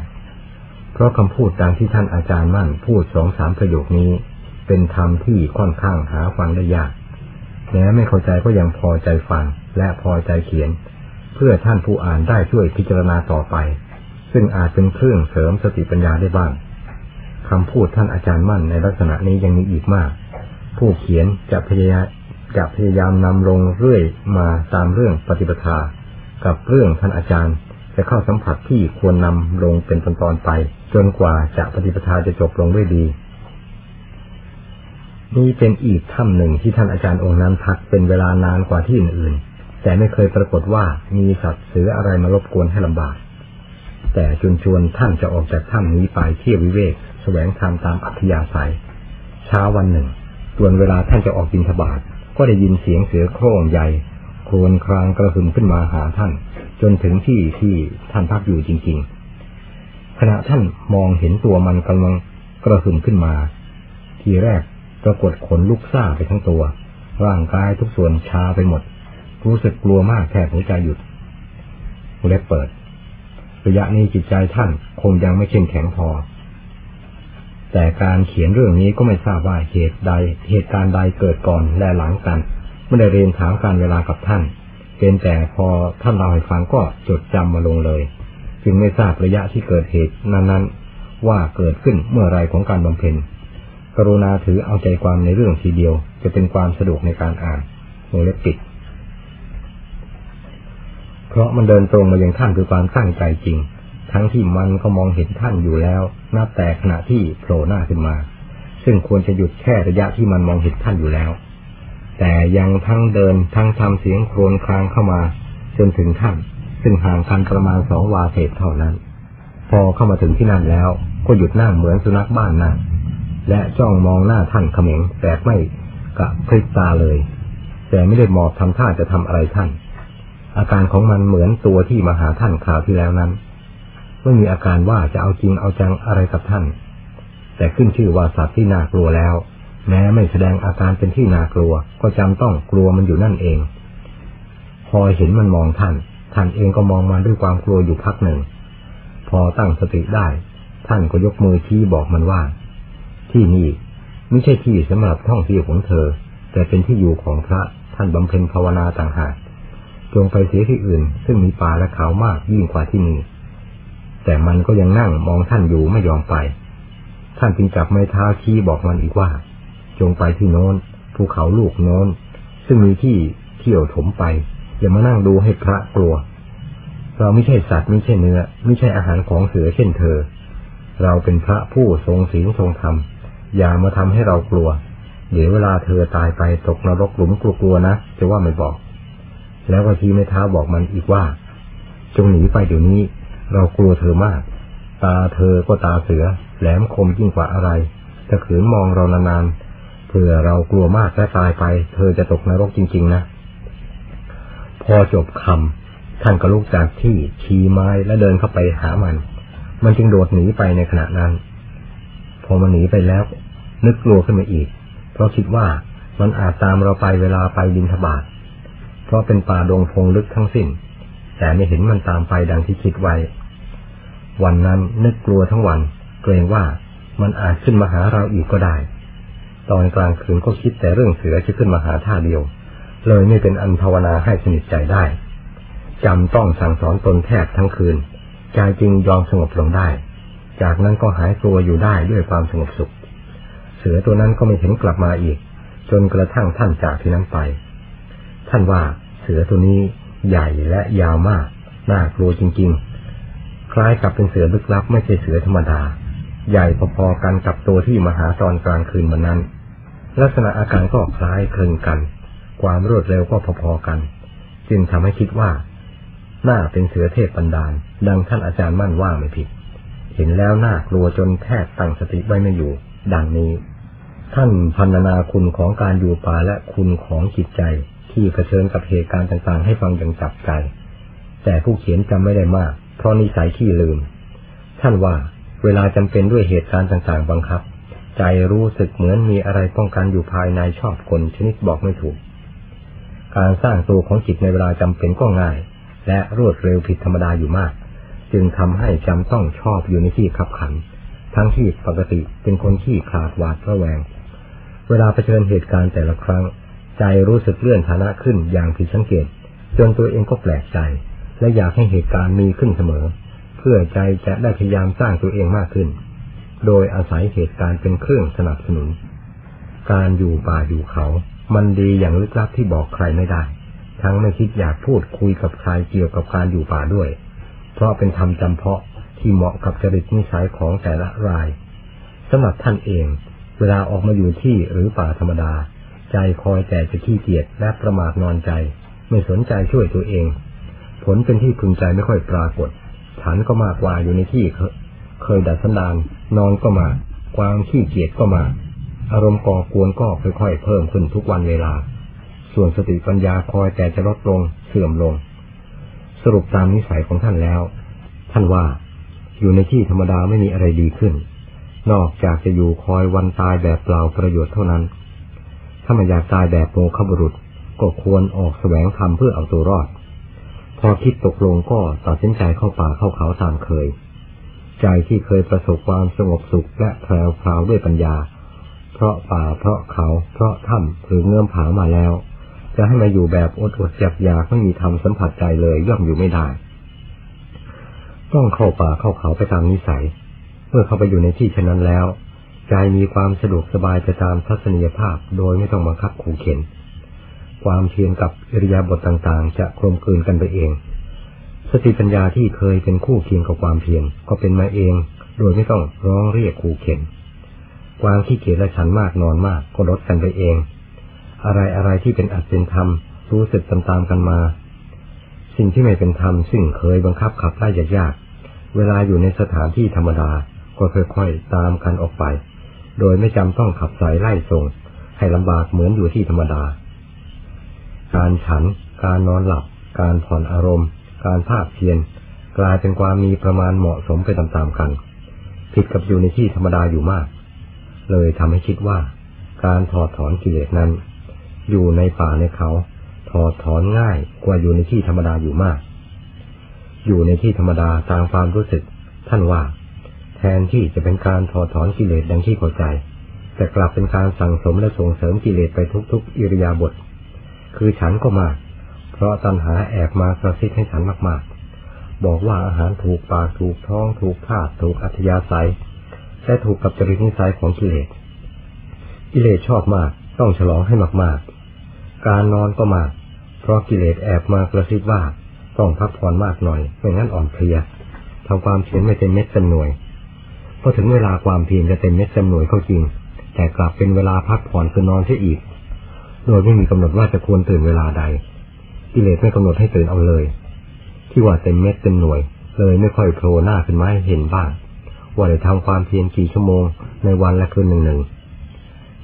Speaker 1: เพราะคำพูดดังที่ท่านอาจารย์มั่นพูดสองสามประโยคนี้ เป็นธรรมที่ค่อนข้างหาฟังได้ยากแม้ไม่เข้าใจก็ยังพอใจฟังและพอใจเขียน เพื่อท่านผู้อ่านได้ช่วยพิจารณาต่อไป ซึ่งอาจเป็นเครื่องเสริมสติปัญญาได้บ้างคำพูดท่านอาจารย์มั่นในลักษณะนี้ยังมีอีกมาก ผู้เขียนจะพยายามจะพยายามนำลงเรื่อยมาตามเรื่องปฏิปทา กับเรื่องท่านอาจารย์ จะเข้าสัมผัสที่ควรนำลงเป็นตอนๆไป จนกว่าจะปฏิปทาจะจบลงด้วยดี นี่เป็นอีกถ้ำหนึ่งที่ท่านอาจารย์องค์นั้นพักเป็นเวลานานกว่าที่อื่นๆแต่ไม่เคยปรากฏว่ามีสัตว์เสืออะไรมารบกวนให้ลำบาก แต่ชวนชวนท่านจะออกจากถ้ำนี้ไปเที่ยววิเวกแสวงธรรมตามอัธยาศัย เช้าวันหนึ่งส่วนเวลาท่านจะออกบินทบาทก็ได้ยินเสียงเสือโคร่งใหญ่ ครนครางกระหึ่มขึ้นมาหาท่าน จนถึงที่ที่ท่านพักอยู่จริง ๆ ขณะท่านมองเห็นตัวมันกำลังกระหึ่มขึ้นมา ทีแรกปรากฏขนลุกซ่าไปทั้งตัว ร่างกายทุกส่วนชาไปหมด รู้สึกกลัวมากแทบหัวใจหยุดเล็บเปิด ระยะนี้จิตใจท่านคงยังไม่เข้มแข็งพอ แต่การเขียนเรื่องนี้ก็ไม่ทราบว่าเหตุใดเหตุการณ์ใดเกิดก่อนและหลังกัน ไม่ได้เรียนถามการเวลากับท่าน เป็นแต่พอท่านเล่าให้ฟังก็จดจำมาลงเลย จึงไม่ทราบระยะที่เกิดเหตุนั้นๆ ว่าเกิดขึ้นเมื่อไรของการบำเพ็ญ กรุณาถือเอาใจความในเรื่องทีเดียว จะเป็นความสะดวกในการอ่านโงเล็บปิด เพราะมันเดินตรงมาอย่างท่านคือความตั้งใจจริง ทั้งที่มันก็มองเห็นท่านอยู่แล้ว นับแต่ขณะที่โผล่หน้าขึ้นมา ซึ่งควรจะหยุดแค่ระยะที่มันมองเห็นท่านอยู่แล้ว แต่ยังทั้งเดินทั้งทำเสียงโครนครางเข้ามา จนถึงท่านซึ่งห่างกันประมาณสองวาเศษเท่านั้น พอเข้ามาถึงที่นั่นแล้ว ก็หยุดนั่งเหมือนสุนัขบ้านนั่งและจ้องมองหน้าท่านเขม็งแต่ไม่กะพริบตาเลย แต่ไม่ได้หมอบทำท่าจะทำอะไรท่าน อาการของมันเหมือนตัวที่มาหาท่านคราวที่แล้วนั้นไม่มีอาการว่าจะเอาจริงเอาจังอะไรกับท่าน แต่ขึ้นชื่อว่าสัตว์ที่น่ากลัวแล้ว แม้ไม่แสดงอาการเป็นที่น่ากลัว ก็จำต้องกลัวมันอยู่นั่นเอง พอเห็นมันมองท่าน ท่านเองก็มองมาด้วยความกลัวอยู่พักหนึ่ง พอตั้งสติได้ ท่านก็ยกมือชี้บอกมันว่า ที่นี่ไม่ใช่ที่สำหรับท่องเที่ยวของเธอ แต่เป็นที่อยู่ของพระท่านบำเพ็ญภาวนาต่างหากจงไปเสียที่อื่น ซึ่งมีป่าและเขามากยิ่งกว่าที่นี่แต่มันก็ยังนั่งมองท่านอยู่ไม่ยอมไป ท่านจึงจับไม้เท้าชี้บอกมันอีกว่า จงไปที่โน้นภูเขาลูกโน้น ซึ่งมีที่เที่ยวถมไป อย่ามานั่งดูให้พระกลัว เราไม่ใช่สัตว์ไม่ใช่เนื้อ ไม่ใช่อาหารของเสือเช่นเธอ เราเป็นพระผู้ทรงศีลทรงธรรม อย่ามาทำให้เรากลัว เดี๋ยวเวลาเธอตายไปตกนรกหลุมกลัวๆนะจะว่าไม่บอก แล้วก็ชี้ไม้เท้าบอกมันอีกว่า จงหนีไปเดี๋ยวนี้ เรากลัวเธอมาก ตาเธอก็ตาเสือ แหลมคมยิ่งกว่าอะไรถ้าขืนมองเรานานๆ ผื่อเรากลัวมากและตายไป เธอจะตกนรกจริง ๆ นะ พอจบคำท่านก็ลุกจากที่ชี้ไม้และเดินเข้าไปหามัน มันจึงโดดหนีไปในขณะนั้น พอมันหนีไปแล้ว นึกกลัวขึ้นมาอีก เพราะคิดว่ามันอาจตามเราไปเวลาไปบินทบาทเพราะเป็นป่าดงพงลึกทั้งสิ้น แต่ไม่เห็นมันตามไปดังที่คิดไว้ วันนั้นนึกกลัวทั้งวัน เกรงว่ามันอาจขึ้นมาหาเราอีกก็ได้ ตอนกลางคืนก็คิดแต่เรื่องเสือจะขึ้นมาหาท่าเดียว เลยไม่เป็นอันภาวนาให้สนิทใจได้จำต้องสั่งสอนตนแทบทั้งคืน ใจจึงยอมสงบลงได้ จากนั้นก็หายกลัวอยู่ได้ด้วยความสงบสุข เสือตัวนั้นก็ไม่เห็นกลับมาอีก จนกระทั่งท่านจากที่นั้นไป ท่านว่าเสือตัวนี้ใหญ่และยาวมาก น่ากลัวจริง ๆ คล้ายกับเป็นเสือลึกลับไม่ใช่เสือธรรมดา ใหญ่พอๆกันกับตัวที่มาหาตอนกลางคืนวันนั้น ลักษณะอาการก็คล้ายคลึงกัน ความรวดเร็วก็พอๆกัน จึงทำให้คิดว่าน่าเป็นเสือเทพบันดาล ดังท่านอาจารย์มั่นว่าไม่ผิด เห็นแล้วน่ากลัวจนแทบตั้งสติไว้ไม่อยู่ ดังนี้ ท่านพันนาคุณของการอยู่ป่าและคุณของจิตใจ ที่เผชิญกับเหตุการณ์ต่าง ๆ ให้ฟังอย่างจับใจ แต่ผู้เขียนจำไม่ได้มาก เพราะนิสัยขี้ลืม ท่านว่าเวลาจำเป็นด้วยเหตุการณ์ต่าง ๆ บังคับ ใจรู้สึกเหมือนมีอะไรป้องกันอยู่ภายในชอบคนชนิดบอกไม่ถูก การสร้างตัวของจิตในเวลาจำเป็นก็ง่าย และรวดเร็วผิดธรรมดาอยู่มาก จึงทำให้จำต้องชอบอยู่ในที่ขับขัน ทั้งที่ปกติเป็นคนที่ขาดหวาดระแวง เวลาเผชิญเหตุการณ์แต่ละครั้ง ใจรู้สึกเลื่อนฐานะขึ้นอย่างผิดสังเกต จนตัวเองก็แปลกใจ และอยากให้เหตุการณ์มีขึ้นเสมอ เพื่อใจจะได้พยายามสร้างตัวเองมากขึ้น โดยอาศัยเหตุการณ์เป็นเครื่องสนับสนุน การอยู่ป่าอยู่เขา มันดีอย่างลึกลับที่บอกใครไม่ได้ ทั้งไม่คิดอยากพูดคุยกับใครเกี่ยวกับการอยู่ป่าด้วย เพราะเป็นธรรมจำเพาะที่เหมาะกับจริตนิสัยของแต่ละรายสำหรับท่านเอง เวลาออกมาอยู่ที่หรือป่าธรรมดา ใจคอยแต่จะขี้เกียจและประมาทนอนใจ ไม่สนใจช่วยตัวเอง ผลเป็นที่พึงใจไม่ค่อยปรากฏฉันก็มากกว่าอยู่ในที่เคยดัดสันดาน นอนก็มา ความขี้เกียจก็มา อารมณ์ก่อกวนก็ค่อยๆเพิ่มขึ้นทุกวันเวลา ส่วนสติปัญญาคอยแต่จะลดลงเสื่อมลง สรุปตามนิสัยของท่านแล้ว ท่านว่าอยู่ในที่ธรรมดาไม่มีอะไรดีขึ้น นอกจากจะอยู่คอยวันตายแบบเปล่าประโยชน์เท่านั้น ถ้ามันอยากตายแบบโมฆะบุรุษก็ควรออกแสวงธรรมเพื่อเอาตัวรอด พอคิดตกลงก็ตัดสินใจเข้าป่าเข้าเขาตามเคย ใจที่เคยประสบความสงบสุขและแพรวพราวด้วยปัญญา เพราะป่าเพราะเขาเพราะถ้ำหรือเงื่อมผามาแล้ว จะให้มาอยู่แบบอดอดจับยาไม่มีทำสัมผัสใจเลยย่อมอยู่ไม่ได้ ต้องเข้าป่าเข้าเขาไปตามนิสัย เมื่อเข้าไปอยู่ในที่เช่นนั้นแล้ว ใจมีความสะดวกสบายไปตามทัศนียภาพโดยไม่ต้องบังคับขู่เข็น ความเพียรกับอิริยาบถต่างๆ จะคลมกลืนกันไปเอง สติปัญญาที่เคยเป็นคู่เคียงกับความเพียรก็เป็นมาเอง โดยไม่ต้องร้องเรียกขู่เข็นความขี้เกียจและฉันมากนอนมากก็ลดกันไปเอง อะไรอะไรที่เป็นอัตเป็นธรรม รู้สึกตามๆกันมา สิ่งที่ไม่เป็นธรรมซึ่งเคยบังคับขับไล่ยากๆเวลาอยู่ในสถานที่ธรรมดาก็ค่อยๆตามกันออกไป โดยไม่จำต้องขับสายไล่ส่ง ให้ลำบากเหมือนอยู่ที่ธรรมดา การฉัน การนอนหลับ การผ่อนอารมณ์ การภาคเพียรกลายเป็นความมีประมาณเหมาะสมไปตามๆกัน ผิดกับอยู่ในที่ธรรมดาอยู่มาก เลยทำให้คิดว่า การถอดถอนกิเลสนั้น อยู่ในป่าในเขา ถอดถอนง่ายกว่าอยู่ในที่ธรรมดาอยู่มาก อยู่ในที่ธรรมดาตามความรู้สึก ท่านว่า แทนที่จะเป็นการถอดถอนกิเลสดังที่พอใจ แต่กลับเป็นการสั่งสมและส่งเสริมกิเลสไปทุกๆ อิริยาบถคือฉันก็มาก เพราะตัณหาแอบมากระซิบให้ฉันมากๆ บอกว่าอาหารถูกปากถูกท้องถูกธาตุถูกอัธยาศัยและถูกกับจริตนิสัยของกิเลส กิเลสชอบมากต้องฉลองให้มากๆ การนอนก็มาก เพราะกิเลสแอบมากระซิบว่าต้องพักผ่อนมากหน่อยไม่งั้นอ่อนเพลียทำความเพียรไม่เต็มเม็ดเต็มหน่วยพอถึงเวลาความเพียรจะเต็มเม็ดเต็มหน่วยเข้าจริง แต่กลับเป็นเวลาพักผ่อนคือนอนเสียอีก โดยไม่มีกำหนดว่าจะควรตื่นเวลาใด กิเลสไม่กำหนดให้ตื่นเอาเลย ที่ว่าเต็มเม็ดเต็มหน่วย เลยไม่ค่อยโผล่หน้าขึ้นมาให้เห็นบ้าง ว่าได้ทำความเพียรกี่ชั่วโมงในวันและคืนหนึ่งหนึ่ง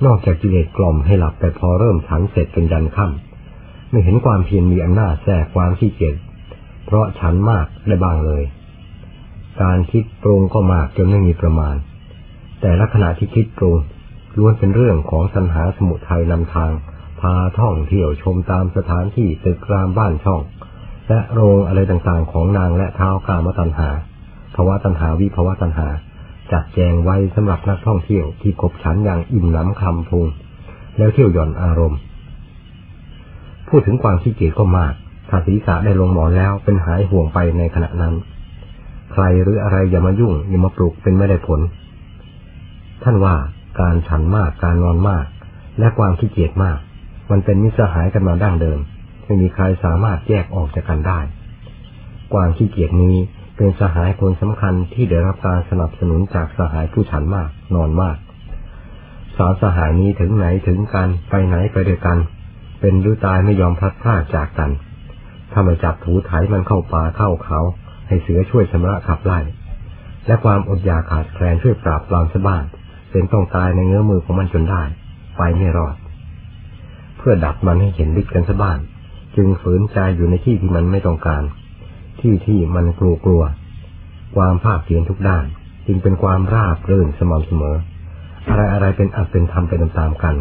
Speaker 1: นอกจากกิเลสกล่อมให้หลับแต่พอเริ่มฉันเสร็จเป็นยันค่ำไม่เห็นความเพียรมีอำนาจแทรกความขี้เกียจเพราะฉันมากได้บ้างเลย การคิดปรุงก็มากจนไม่มีประมาณ แต่ละขณะที่คิดปรุงล้วนเป็นเรื่องของสัญหาสมุทัยนำทาง พาท่องเที่ยวชมตามสถานที่ตึกรามบ้านช่อง และโรงอะไรต่างๆของนางและเท้ากามตัญหาภาวะตัญหาวิภาวะตัญหา จัดแจงไว้สำหรับนักท่องเที่ยวที่กบฉันอย่างอิ่มน้ำคำพุง แล้วเที่ยวหย่อนอารมณ์ พูดถึงความขี้เกียจก็มากถ้าศีรษะได้ลงหมอนแล้วเป็นหายห่วงไปในขณะนั้น ใครหรืออะไรอย่ามายุ่งอย่ามาปลุกเป็นไม่ได้ผล ท่านว่าการฉันมากการนอนมาก และความขี้เกียจมาก มันเป็นมิสหายกันมาดั้งเดิม ไม่มีใครสามารถแยกออกจากกันได้ กวางขี้เกียจนี้เป็นสหายคนสำคัญที่ได้รับการสนับสนุนจากสหายผู้ฉันมาก นอนมาก สาวสหายนี้ถึงไหนถึงกันไปไหนไปด้วยกัน เป็นรือตายไม่ยอมพลัดพรากจากกัน ถ้าไม่จับถูไถมันเข้าป่าเข้าเขา ให้เสือช่วยชำระขับไล่ และความอดอยากขาดแคลนช่วยปราบปรามสบ้านเป็นต้องตายในเงื้อมือของมันจนได้ ไปไม่รอด พื่อดับมันให้เห็นฤทธิ์กันซะบ้าง จึงฝืนใจอยู่ในที่ที่มันไม่ต้องการ ที่ที่มันกลัวกลัว ความภาคเพียรทุกด้าน จึงเป็นความราบรื่นสม่ำเสมอ อะไรอะไรเป็นอัตเป็นธรรมไปตามๆกัน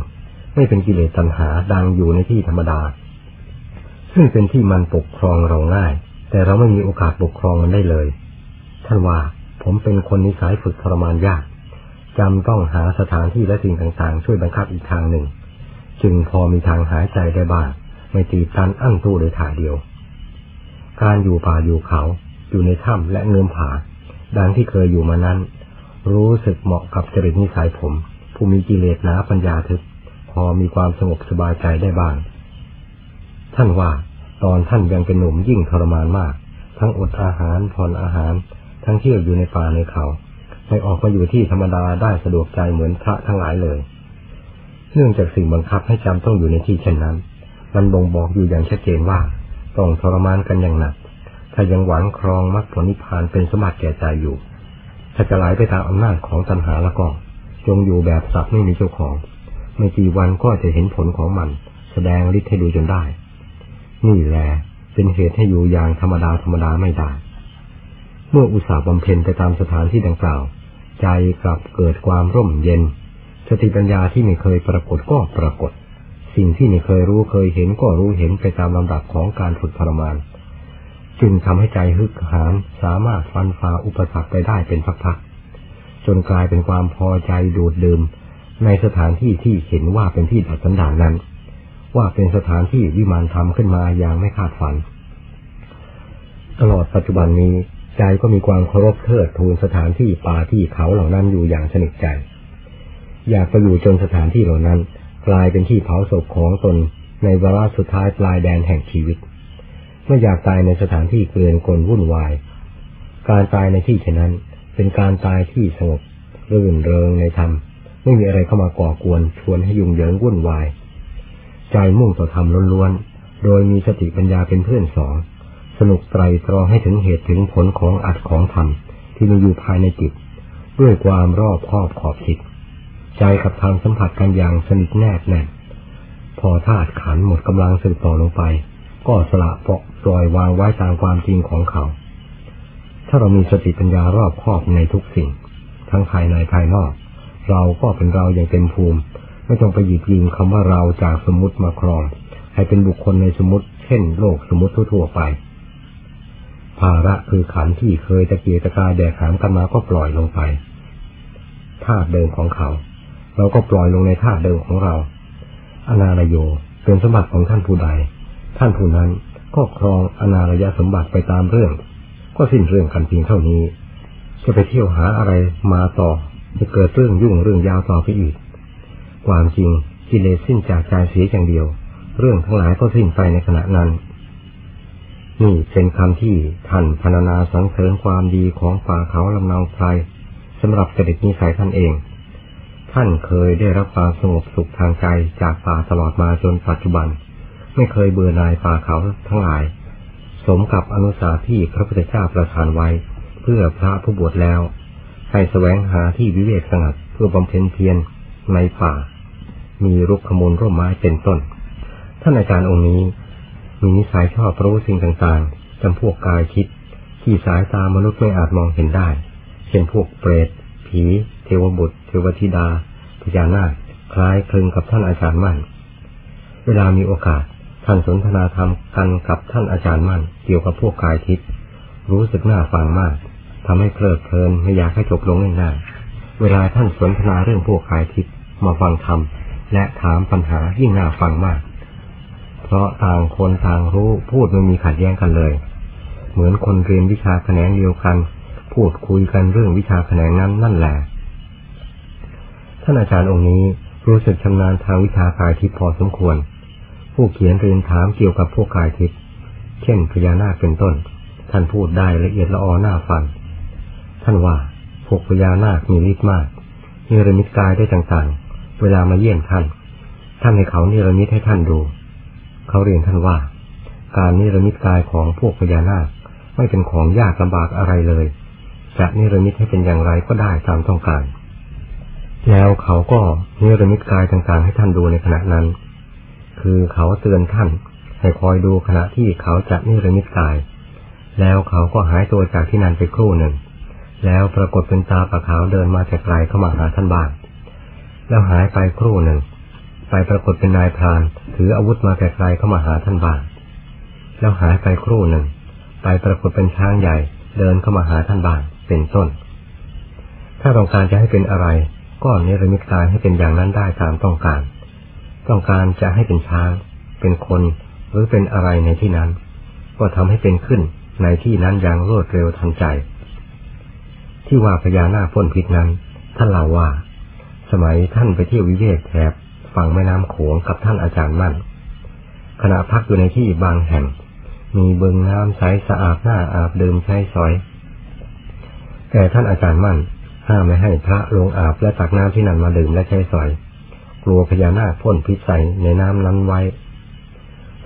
Speaker 1: ไม่เป็นกิเลสตัณหาดังอยู่ในที่ธรรมดา ซึ่งเป็นที่มันปกครองเราง่าย แต่เราไม่มีโอกาสปกครองมันได้เลย ท่านว่าผมเป็นคนนิสัยฝึกทรมานยากจำต้องหาสถานที่และสิ่งต่างๆ ช่วยบังคับอีกทางหนึ่ง จึงพอมีทางหายใจได้บ้าง ไม่ตีตันอั้นตู้โดยถ่ายเดียว การอยู่ป่าอยู่เขา อยู่ในถ้ำและเงื่อมผา ดังที่เคยอยู่มานั้น รู้สึกเหมาะกับจริตนิสัยผม ผู้มีกิเลสหนาปัญญาทึบพอมีความสงบสบายใจได้บ้าง ท่านว่าตอนท่านยังเป็นหนุ่มยิ่งทรมานมาก ทั้งอดอาหารผ่อนอาหาร ทั้งเที่ยวอยู่ในป่าในเขา ไม่ออกมาอยู่ที่ธรรมดาได้สะดวกใจเหมือนพระทั้งหลายเลย เนื่องจากสิ่งบังคับให้จำต้องอยู่ในที่เช่นนั้น มันบ่งบอกอยู่อย่างชัดเจนว่า ต้องทรมานกันอย่างหนัก ถ้ายังหวังครองมรรคผลนิพพานเป็นสมบัติแก่ใจอยู่ ถ้าจะไหลไปตามอำนาจของตัณหาละก็จงอยู่แบบสัตว์ไม่มีเจ้าของ ไม่กี่วันก็จะเห็นผลของมัน แสดงฤทธิ์ให้ดูจนได้ นี่แหละเป็นเหตุให้อยู่อย่างธรรมดาธรรมดาไม่ได้ เมื่ออุตสาห์บำเพ็ญไปตามสถานที่ดังกล่าว ใจกลับเกิดความร่มเย็น สติปัญญาที่ไม่เคยปรากฏก็ปรากฏ สิ่งที่ไม่เคยรู้เคยเห็นก็รู้เห็นไปตามลำดับของการฝึกทรมาน จึงทำให้ใจฮึกหานสามารถฟันฝ่าอุปสรรคไปได้เป็นพักๆจนกลายเป็นความพอใจดูดดื่มในสถานที่ที่เห็นว่าเป็นที่ดัดสันดานนั้น ว่าเป็นสถานที่วิมานทำขึ้นมาอย่างไม่คาดฝัน ตลอดปัจจุบันนี้ใจก็มีความเคารพเทิดทูนสถานที่ป่าที่เขาเหล่านั้นอยู่อย่างสนิทใจ อยากไปอยู่จนสถานที่เหล่านั้น กลายเป็นที่เผาศพของตนในเวลาสุดท้ายปลายแดนแห่งชีวิต ไม่อยากตายในสถานที่เกลื่อนกลวุ่นวาย การตายในที่เช่นนั้น เป็นการตายที่สงบรื่นเริงในธรรม ไม่มีอะไรเข้ามาก่อกวนชวนให้ยุ่งเหยิงวุ่นวาย ใจมุ่งต่อธรรมล้วนๆ โดยมีสติปัญญาเป็นเพื่อนสองสนุกไตรตรองให้ถึงเหตุถึงผลของอัดของธรรมที่มีอยู่ภายในจิต ด้วยความรอบครอบขอบคิด ใจกับทางสัมผัสกันอย่างสนิทแนบแน่น พอธาตุขันหมดกำลังสืบต่อลงไป ก็สละเปาะปล่อยวางไว้ตามความจริงของเขา ถ้าเรามีสติปัญญารอบครอบในทุกสิ่ง ทั้งภายในภายนอก เราก็เป็นเราอย่างเต็มภูมิ ไม่ต้องไปหยิบยืมคำว่าเราจากสมมติมาครอง ให้เป็นบุคคลในสมมติ เช่น โลกสมมติทั่วๆไปภาระคือขันที่เคยตะเกียกตะกายแดกหามกันมาก็ปล่อยลงไปธาตุเดิมของเขา เราก็ปล่อยลงในธาตุเดิมของเรา อนาลโยเป็นสมบัติของท่านผู้ใด ท่านผู้นั้นก็ครองอนาลยสมบัติไปตามเรื่อง ก็สิ้นเรื่องกันเพียงเท่านี้ จะไปเที่ยวหาอะไรมาต่อ จะเกิดเรื่องยุ่งเรื่องยาวต่อไปอีก ความจริงกิเลสสิ้นจากใจเสียอย่างเดียว เรื่องทั้งหลายก็สิ้นไปในขณะนั้น นี่เป็นคำที่ท่านพรรณนาสังเสริญความดีของป่าเขาลำนาไพรสำหรับจริตนิสัยท่านเอง ท่านเคยได้รับความสงบสุขทางใจจากป่าตลอดมาจนปัจจุบัน ไม่เคยเบื่อหน่ายป่าเขาทั้งหลาย สมกับอนุสาที่พระพุทธเจ้าประทานไว้ เพื่อพระผู้บวชแล้ว ให้แสวงหาที่วิเวกสงัดเพื่อบำเพ็ญเพียรในป่า มีรุกขมูลร่มไม้เป็นต้น ท่านอาจารย์องค์นี้ มีนิสัยชอบรู้สิ่งต่างๆจำพวกกายคิด ที่สายตามนุษย์ไม่อาจมองเห็นได้ เช่นพวกเปรต ผี เทวบุตร ทวธิดาพญานาคคล้ายคลึงกับท่านอาจารย์มั่น เวลามีโอกาสท่านสนทนาธรรมกันกับท่านอาจารย์มั่น เกี่ยวกับพวกกายทิพย์รู้สึกน่าฟังมากทำให้เพลิดเพลินไม่อยากให้จบลงง่ายๆเวลาท่านสนทนาเรื่องพวกกายทิพย์มาฟังธรรมและถามปัญหายิ่งน่าฟังมาก เพราะต่างคนต่างรู้พูดไม่มีขัดแย้งกันเลย เหมือนคนเรียนวิชาแขนงเดียวกัน พูดคุยกันเรื่องวิชาแขนงนั้นนั่นแหละานอาจารย์องค์นี้รู้สึกชำนาญทางวิชากายทิพย์พอสมควร ผู้เขียนเรียนถามเกี่ยวกับพวกกายทิพย์เช่นพญานาคเป็นต้น ท่านพูดได้ละเอียดละออหน้าฟัง ท่านว่าพวกพญานาคมีฤทธิ์มากมีรมิตกายได้ต่างๆ เวลามาเยี่ยมท่าน ท่านให้เขานิรมิตให้ท่านดู เขาเรียนท่านว่า การนิรมิตกายของพวกพญานาคไม่เป็นของยากลำบากอะไรเลย จะนิรมิตให้เป็นอย่างไรก็ได้ตามต้องการ แล้วเขาก็เนิรมิตกายต่างๆ ให้ท่านดูในขณะนั้น คือเขาเตือนท่านให้คอยดูขณะที่เขาจะเนิรมิตกาย แล้วเขาก็หายตัวจากที่นั่นไปครู่หนึ่ง แล้วปรากฏเป็นตาปะขาวเดินมาจากไกลเข้ามาหาท่านบ้าง แล้วหายไปครู่หนึ่ง ไปปรากฏเป็นนายพราน ถืออาวุธมาไกลๆเข้ามาหาท่านบ้าง แล้วหายไปครู่หนึ่ง ไปปรากฏเป็นช้างใหญ่ เดินเข้ามาหาท่านบ้าง เป็นต้น ถ้าต้องการจะให้เป็นอะไร ก็เนรมิตกายให้เป็นอย่างนั้นได้ตามต้องการ ต้องการจะให้เป็นช้าง เป็นคนหรือเป็นอะไรในที่นั้น ก็ทำให้เป็นขึ้นในที่นั้นอย่างรวดเร็วทันใจ ที่ว่าพญานาคพ่นพิษนั้น ท่านเล่าว่า สมัยท่านไปเที่ยววิเวกแถบฝั่งแม่น้ำโขงกับท่านอาจารย์มั่น ขณะพักอยู่ในที่บางแห่ง มีเบิงน้ำใสสะอาดหน้าอาบดื่มใช้สอย แต่ท่านอาจารย์มั่น ห้ามไม่ให้พระลงอาบและตักน้ำที่นั่นมาดื่มและใช้สอย กลัวพญานาคพ่นพิษใส่ในน้ำนั้นไว้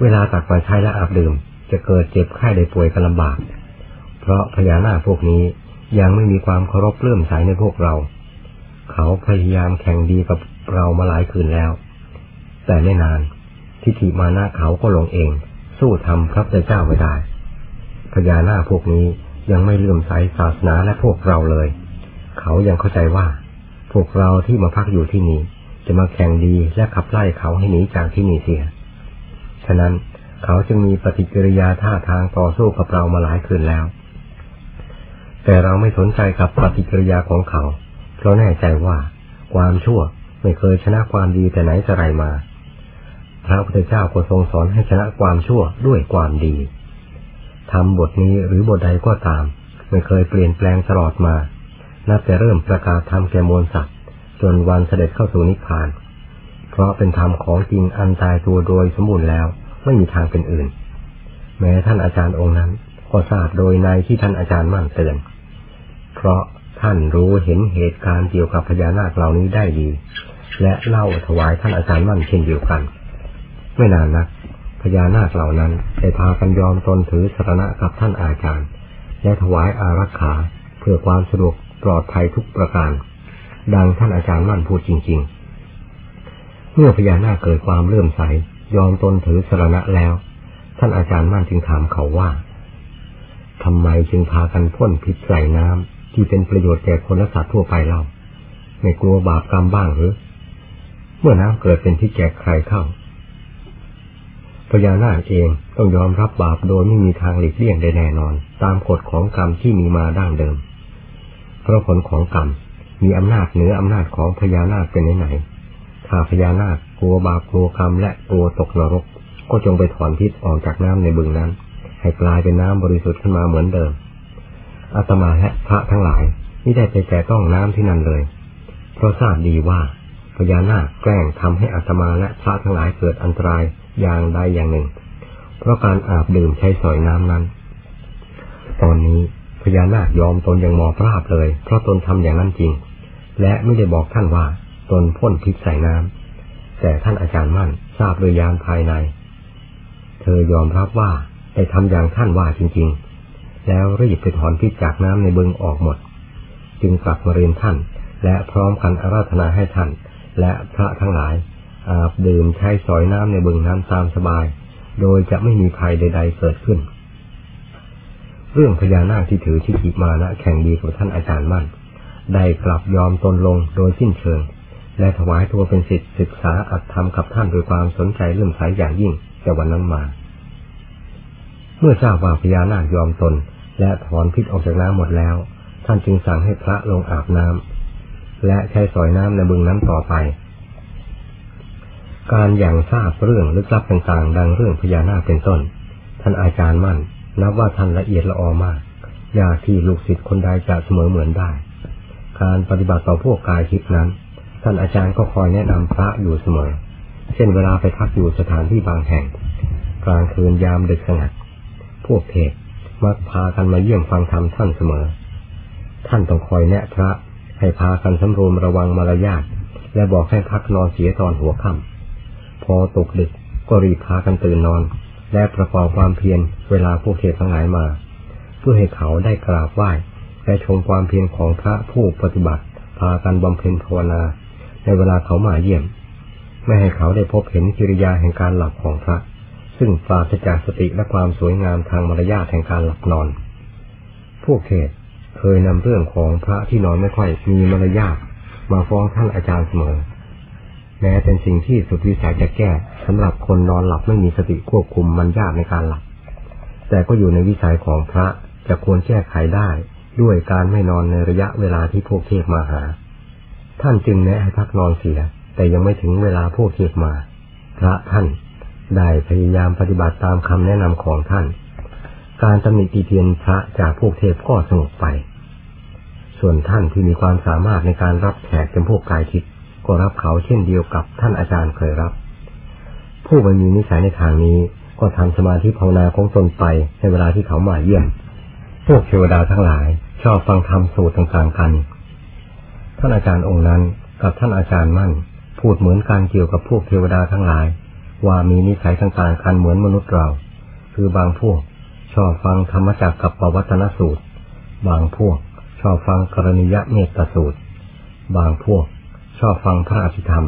Speaker 1: เวลาตักมาใช้และอาบดื่ม จะเกิดเจ็บไข้ได้ป่วยกันลำบาก เพราะพญานาคพวกนี้ยังไม่มีความเคารพเลื่อมใสในพวกเรา เขาพยายามแข่งดีกับเรามาหลายคืนแล้ว แต่ไม่นานทิฏฐิมานาเขาก็ลงเอง สู้ทำพระเจ้าไม่ได้พญานาคพวกนี้ยังไม่เลื่อมใสศาสนาและพวกเราเลย เขายังเข้าใจว่า พวกเราที่มาพักอยู่ที่นี่ จะมาแข่งดีและขับไล่เขาให้หนีจากที่นี่เสีย ฉะนั้นเขาจึงมีปฏิกิริยาท่าทางต่อสู้กับเรามาหลายคืนแล้ว แต่เราไม่สนใจกับปฏิกิริยาของเขา เพราะแน่ใจว่า ความชั่วไม่เคยชนะความดีแต่ไหนจะไรมา พระพุทธเจ้าก็ทรงสอนให้ชนะความชั่วด้วยความดีทำบทนี้หรือบทใดก็ตาม ไม่เคยเปลี่ยนแปลงตลอดมา นับแต่เริ่มประกาศธรรมแก่มวลสัตว์จนวันเสด็จเข้าสู่นิพพาน เพราะเป็นธรรมของจริงอันตายตัวโดยสมบูรณ์แล้วไม่มีทางเป็นอื่น แม้ท่านอาจารย์องค์นั้นก็ทราบโดยในที่ท่านอาจารย์มั่นเตือน เพราะท่านรู้เห็นเหตุการณ์เกี่ยวกับพญานาคเหล่านี้ได้ดี และเล่าถวายท่านอาจารย์มั่นเช่นเดียวกัน ไม่นานนักพญานาคเหล่านั้นได้พากันยอมตนถือสรณะกับท่านอาจารย์ และถวายอารักขาเพื่อความสะดวก ปลอดภัยทุกประการ ดังท่านอาจารย์มั่นพูดจริง ๆ เมื่อพญานาคเกิดความเลื่อมใส ยอมตนถือสรณะแล้ว ท่านอาจารย์มั่นจึงถามเขาว่าทำไมจึงพากันพ่นพิษใส่น้ำที่เป็นประโยชน์แก่คนและสัตว์ทั่วไปเล่าไม่กลัวบาปกรรมบ้างหรือ เมื่อน้ำเกิดเป็นที่แก่ใครเข้าพญานาคเองต้องยอมรับบาปโดยไม่มีทางหลีกเลี่ยงได้แน่นอน ตามกฎของกรรมที่มีมาดั้งเดิม เพราะผลของกรรมมีอำนาจเหนืออำนาจของพญานาคเป็นไหนถ้าพญานาคกลัวบาปกลัวกรรมและกลัวตกนรก ก็จงไปถอนพิษออกจากน้ำในบึงนั้น ให้กลายเป็นน้ำบริสุทธิ์ขึ้นมาเหมือนเดิมอาตมาและพระทั้งหลายไม่ได้ไปแตะต้องน้ำที่นั่นเลย เพราะทราบดีว่าพญานาคแกล้งทำให้อาตมาและพระทั้งหลายเกิดอันตรายอย่างใดอย่างหนึ่ง เพราะการอาบดื่มใช้สอยน้ำนั้น ตอนนี้ พญานาคยอมตนอย่างหมอบราบเลย เพราะตนทำอย่างนั้นจริง และไม่ได้บอกท่านว่าตนพ่นพิษใส่น้ำแต่ท่านอาจารย์มั่นทราบโดยยานภายใน เธอยอมรับว่าได้ทำอย่างท่านว่าจริง ๆ แล้วรีบไปถอนพิษจากน้ำในบึงออกหมด จึงกลับมาเรียนท่าน และพร้อมกันอาราธนาให้ท่าน และพระทั้งหลาย อาบดื่มใช้สอยน้ำในบึงน้ำตามสบาย โดยจะไม่มีภัยใด ๆ เกิดขึ้น เรื่องพญานาคที่ถือทิฏฐิมานะแข่งดีกับท่านอาจารย์มั่น ได้กลับยอมตนลงโดยสิ้นเชิง และถวายตัวเป็นสิทธิศึกษาอัตธรรมกับท่านโดยความสนใจเรื่องสายอย่างยิ่งแต่วันนั้นมา เมื่อทราบว่าพญานาคยอมตน และถอนพิษออกจากน้ำหมดแล้ว ท่านจึงสั่งให้พระลงอาบน้ำและใช้สอยน้ำในบึงน้ำต่อไป การอย่างทราบเรื่องลึกลับต่างๆ ดังเรื่องพญานาคเป็นต้น ท่านอาจารย์มั่น นับว่าท่านละเอียดละออมากยากที่ลูกศิษย์คนใดจะเสมอเหมือนได้ การปฏิบัติต่อพวกกายทิพนั้น ท่านอาจารย์ก็คอยแนะนำพระอยู่เสมอ เช่นเวลาไปพักอยู่สถานที่บางแห่ง กลางคืนยามดึกสงัด พวกเทศมักพากันมาเยี่ยมฟังธรรมท่านเสมอ ท่านต้องคอยแนะพระให้พากันสำรวมระวังมารยาทและบอกให้พักนอนเสียตอนหัวค่ำพอตกดึกก็รีบพากันตื่นนอน และประกอบความเพียรเวลาพวกเทศทั้งหลายมา เพื่อให้เขาได้กราบไหว้และชมความเพียรของพระผู้ปฏิบัติพากันบำเพ็ญภาวนา ในเวลาเขามาเยี่ยม ไม่ให้เขาได้พบเห็นกิริยาแห่งการหลับของพระ ซึ่งปราศจากสติและความสวยงามทางมารยาทแห่งการหลับนอน พวกเทศเคยนำเรื่องของพระที่นอนไม่ค่อยมีมารยาทมาฟ้องท่านอาจารย์เสมอ แม้เป็นสิ่งที่สุดวิสัยจะแก้สำหรับคนนอนหลับไม่มีสติควบคุมมันยากในการหลับ แต่ก็อยู่ในวิสัยของพระจะควรแก้ไขได้ด้วยการไม่นอนในระยะเวลาที่พวกเทพมาหา ท่านจึงแนะให้พักนอนเสีย แต่ยังไม่ถึงเวลาพวกเทพมา พระท่านได้พยายามปฏิบัติตามคำแนะนำของท่าน การตำหนิตีเทียนพระจากพวกเทพก็สงบไป ส่วนท่านที่มีความสามารถในการรับแขกเป็นพวกกายทิพย์ ก็รับเขาเช่นเดียวกับท่านอาจารย์เคยรับ ผู้ไม่มีนิสัยในทางนี้ก็ทำสมาธิภาวนาของตนไปในเวลาที่เขามาเยี่ยม พวกเทวดาทั้งหลาย ชอบฟังธรรมสูตรต่างๆกัน ท่านอาจารย์องค์นั้นกับท่านอาจารย์มั่น พูดเหมือนกันเกี่ยวกับพวกเทวดาทั้งหลาย ว่ามีนิสัยต่างๆกันเหมือนมนุษย์เรา คือบางพวกชอบฟังธรรมจักกับปวัตนสูตร บางพวกชอบฟังกรณียเมตตาสูตร บางพวก ชอบฟังพระอภิธรรม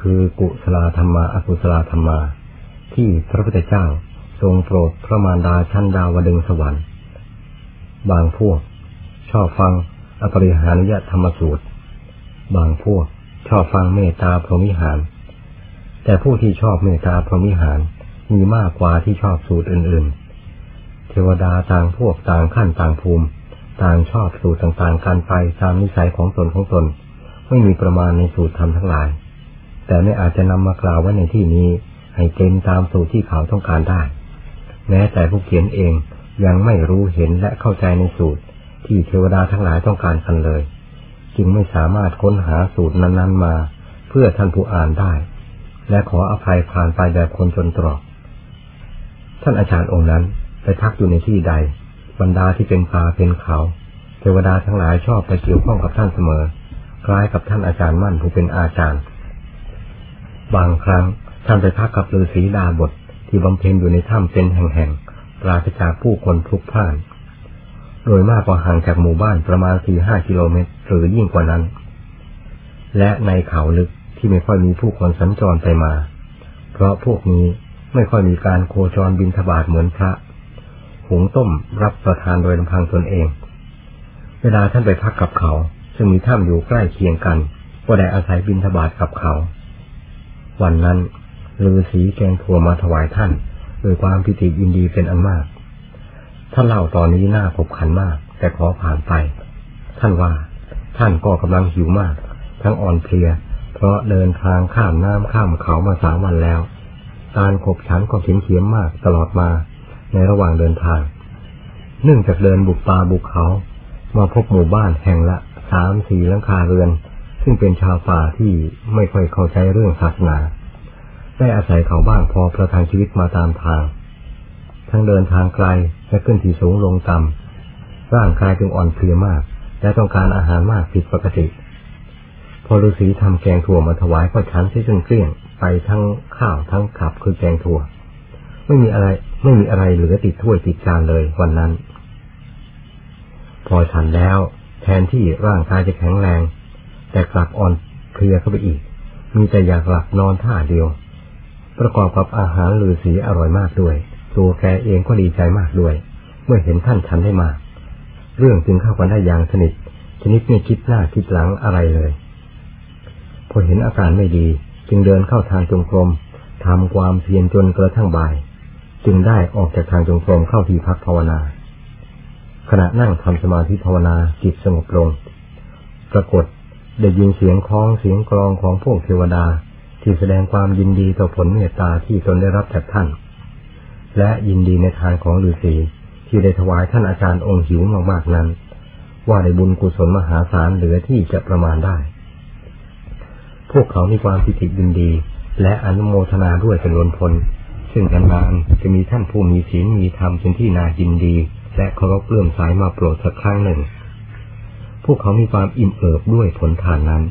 Speaker 1: คือกุศลธรรมาอกุศลธรรมา ที่พระพุทธเจ้าทรงโปรดพระมารดาชั้นดาวดึงสวรรค์ บางพวก ชอบฟังอปริหานิยธรรมสูตร บางพวกชอบฟังเมตตาพรหมิหาร แต่ผู้ที่ชอบเมตตาพรหมิหารมีมากกว่าที่ชอบสูตรอื่นๆ เทวดาต่างพวกต่างขั้นต่างภูมิ ต่างชอบสูตรต่างๆกันไปตามนิสัยของตนของตน ไม่มีประมาณในสูตรธรรมทั้งหลาย แต่ไม่อาจจะนำมากล่าวไว้ในที่นี้ ให้เต็มตามสูตรที่เขาต้องการได้ แม้แต่ผู้เขียนเองยังไม่รู้เห็นและเข้าใจในสูตร ที่เทวดาทั้งหลายต้องการกันเลย จึงไม่สามารถค้นหาสูตรนั้นๆมา เพื่อท่านผู้อ่านได้ และขออภัยผ่านไปแบบคนจนตรอก ท่านอาจารย์องค์นั้นไปพักอยู่ในที่ใด บรรดาที่เป็นป่าเป็นเขา เทวดาทั้งหลายชอบไปเกี่ยวข้องกับท่านเสมอ ล้ายกับท่านอาจารย์มั่นผู้เป็นอาจารย์ บางครั้งท่านไปพักกับฤาษีดาบทที่บำเพ็ญอยู่ในถ้ำเป็นแห่งๆปราศจากผู้คนพลุกพล่าน โดยมากกว่าห่างจากหมู่บ้านประมาณสี่ห้ากิโลเมตรหรือยิ่งกว่านั้น และในเขาลึกที่ไม่ค่อยมีผู้คนสัญจรไปมา เพราะพวกนี้ไม่ค่อยมีการโคจรบินทบาทเหมือนพระ หุงต้มรับประทานโดยลำพังตนเอง เวลาท่านไปพักกับเขา ซึ่งมีถ้ำอยู่ใกล้เคียงกัน ก็ได้อาศัยบินทบาทกับเขา วันนั้นฤาษีแกงถั่วมาถวายท่านโดยความพิธียินดีเป็นอันมาก ท่านเล่าตอนนี้น่าขบขันมาก แต่ขอผ่านไป ท่านว่า ท่านก็กำลังหิวมาก ทั้งอ่อนเพลีย เพราะเดินทางข้ามน้ำข้ามเขามาสามวันแล้ว การขบฉันก็เขียนเขียมมากตลอดมาในระหว่างเดินทาง เนื่องจากเดินบุกป่าบุกเขา มาพบหมู่บ้านแห่งละ สามสี่หลังคาเรือน ซึ่งเป็นชาวป่าที่ไม่ค่อยเข้าใจเรื่องศาสนา ได้อาศัยเขาบ้างพอประทังชีวิตมาตามทาง ทั้งเดินทางไกลและขึ้นที่สูงลงต่ำร่างกายจึงอ่อนเพลียมาก และต้องการอาหารมากผิดปกติ พอฤาษีทำแกงถั่วมาถวายก็ฉันที่จนเกลี้ยงไปทั้งข้าวทั้งขับคือแกงถั่ว ไม่มีอะไรไม่มีอะไรเหลือติดถ้วยติดจานเลยวันนั้น พอฉันแล้ว ทนที่ร่างกายจะแข็งแรง แต่กลับอ่อนเพลียเข้าไปอีก มีแต่อยากหลับนอนท่าเดียว ประกอบกับอาหารลือสีอร่อยมากด้วย ตัวแกเองก็ดีใจมากด้วย เมื่อเห็นท่านฉันได้มากเรื่องจึงเข้ากันได้อย่างสนิทชนิดไม่คิดหน้าคิดหลังอะไรเลย พอเห็นอาการไม่ดี จึงเดินเข้าทางจงกรมทำความเพียรจนกระทั่งบ่าย จึงได้ออกจากทางจงกรมเข้าที่พักภาวนา ขณะนั่งทำสมาธิภาวนาจิตสงบลง ปรากฏได้ยินเสียงคล้องเสียงกลองของพวกเทวดา ที่แสดงความยินดีต่อผลเมตตาที่ตนได้รับจากท่าน และยินดีในทานของฤาษีที่ได้ถวายท่านอาจารย์องค์หิวมากๆนั้น ว่าได้บุญกุศลมหาศาลเหลือที่จะประมาณได้ พวกเขามีความพิจิยินดี และอนุโมทนาด้วยเป็นล้นพล ซึ่งนานๆจะมีท่านผู้มีศีลมีธรรมเป็นที่นายินดี และเคารพเลื่อมสายมาโปรดสักครั้งหนึ่ง พวกเขามีความอิ่มเอิบด้วยผลทานนั้น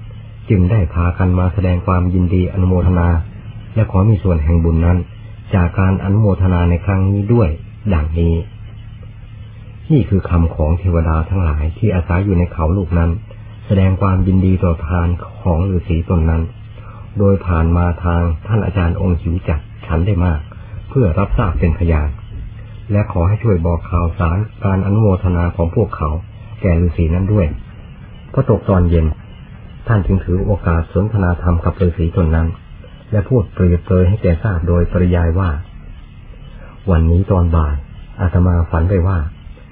Speaker 1: จึงได้พากันมาแสดงความยินดีอนุโมทนา และขอมีส่วนแห่งบุญนั้น จากการอนุโมทนาในครั้งนี้ด้วย ดังนี้ นี่คือคำของเทวดาทั้งหลายที่อาศัยอยู่ในเขาลูกนั้น แสดงความยินดีต่อทานของฤาษีตนนั้น โดยผ่านมาทางท่านอาจารย์องค์หิวจักฉันได้มาก เพื่อรับทราบเป็นพยาน และขอให้ช่วยบอกข่าวสารการอนุโมทนาของพวกเขา แก่ฤาษีนั้นด้วยพอตกตอนเย็น ท่านจึงถือโอกาสสนทนาธรรมกับฤาษีตนนั้น และพูดเปรียบเปรยให้แกทราบโดยปริยายว่า วันนี้ตอนบ่ายอาตมาฝันไปว่า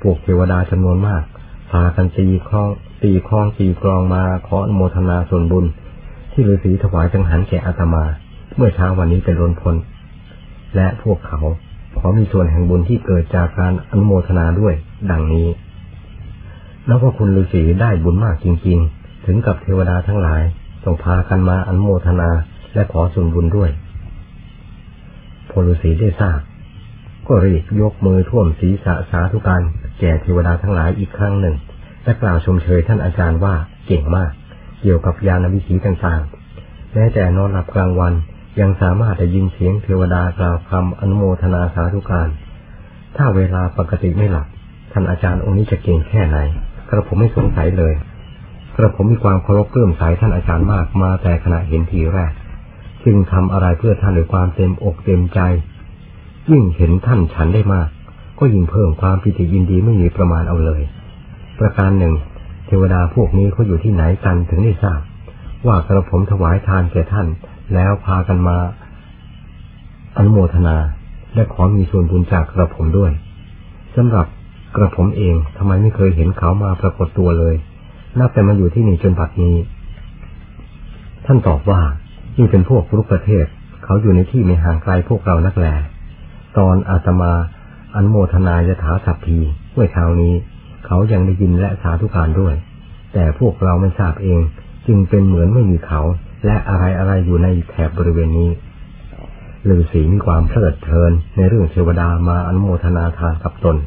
Speaker 1: พวกเทวดาจำนวนมากพากันตีคล้องตีคล้องตีกรองมาขออนุโมทนาส่วนบุญ ที่ฤาษีถวายจังหันแก่อาตมา เมื่อเช้าวันนี้เป็นรนพลและพวกเขา ขอมีส่วนแห่งบุญที่เกิดจากการอนุโมทนาด้วย ดังนี้ แล้วก็คุณฤาษีได้บุญมากจริง ๆ ถึงกับเทวดาทั้งหลายต้องพากันมาอนโมทนาและขอส่วนบุญด้วยพลฤาษีได้ทราบ ก็รีบยกมือท่วมศีรษะสาธุการแก่เทวดาทั้งหลายอีกครั้งหนึ่ง และกล่าวชมเชยท่านอาจารย์ว่าเก่งมาก เกี่ยวกับยานวิถีต่างๆแม้แต่นอนหลับกลางวัน ยังสามารถได้ยินเสียงเทวดากล่าวคำอนุโมทนาสาธุการ ถ้าเวลาปกติไม่หลับ ท่านอาจารย์องค์นี้จะเก่งแค่ไหน กระผมไม่สงสัยเลย กระผมมีความเคารพเลื่อมใสท่านอาจารย์มากมาแต่ขณะเห็นทีแรก จึงทำอะไรเพื่อท่านด้วยความเต็มอกเต็มใจ ยิ่งเห็นท่านฉันได้มาก ก็ยิ่งเพิ่มความปิติยินดีไม่มีประมาณเอาเลย ประการหนึ่ง เทวดาพวกนี้เขาอยู่ที่ไหนกันถึงได้ทราบ ว่ากระผมถวายทานแก่ท่าน แล้วพากันมาอนุโมทนา และขอมีส่วนบุญจากกระผมด้วยสำหรับกระผมเองทำไมไม่เคยเห็นเขามาปรากฏตัวเลย นับแต่มาอยู่ที่นี่จนบัดนี้ ท่านตอบว่านี่เป็นพวกรุกประเทศ เขาอยู่ในที่ไม่ห่างไกลพวกเรานักแลตอนอาตมาอันโมทนายถาสัพพีเมื่อเช้านี้ เขายังได้ยินและสาธุการด้วย แต่พวกเราไม่ทราบเอง จึงเป็นเหมือนไม่มีเขา และอะไรอะไรอยู่ในแถบบริเวณนี้ฤาษีมีความเพลิดเพลินในเรื่องเทวดามาอนโมทนาทานกับตน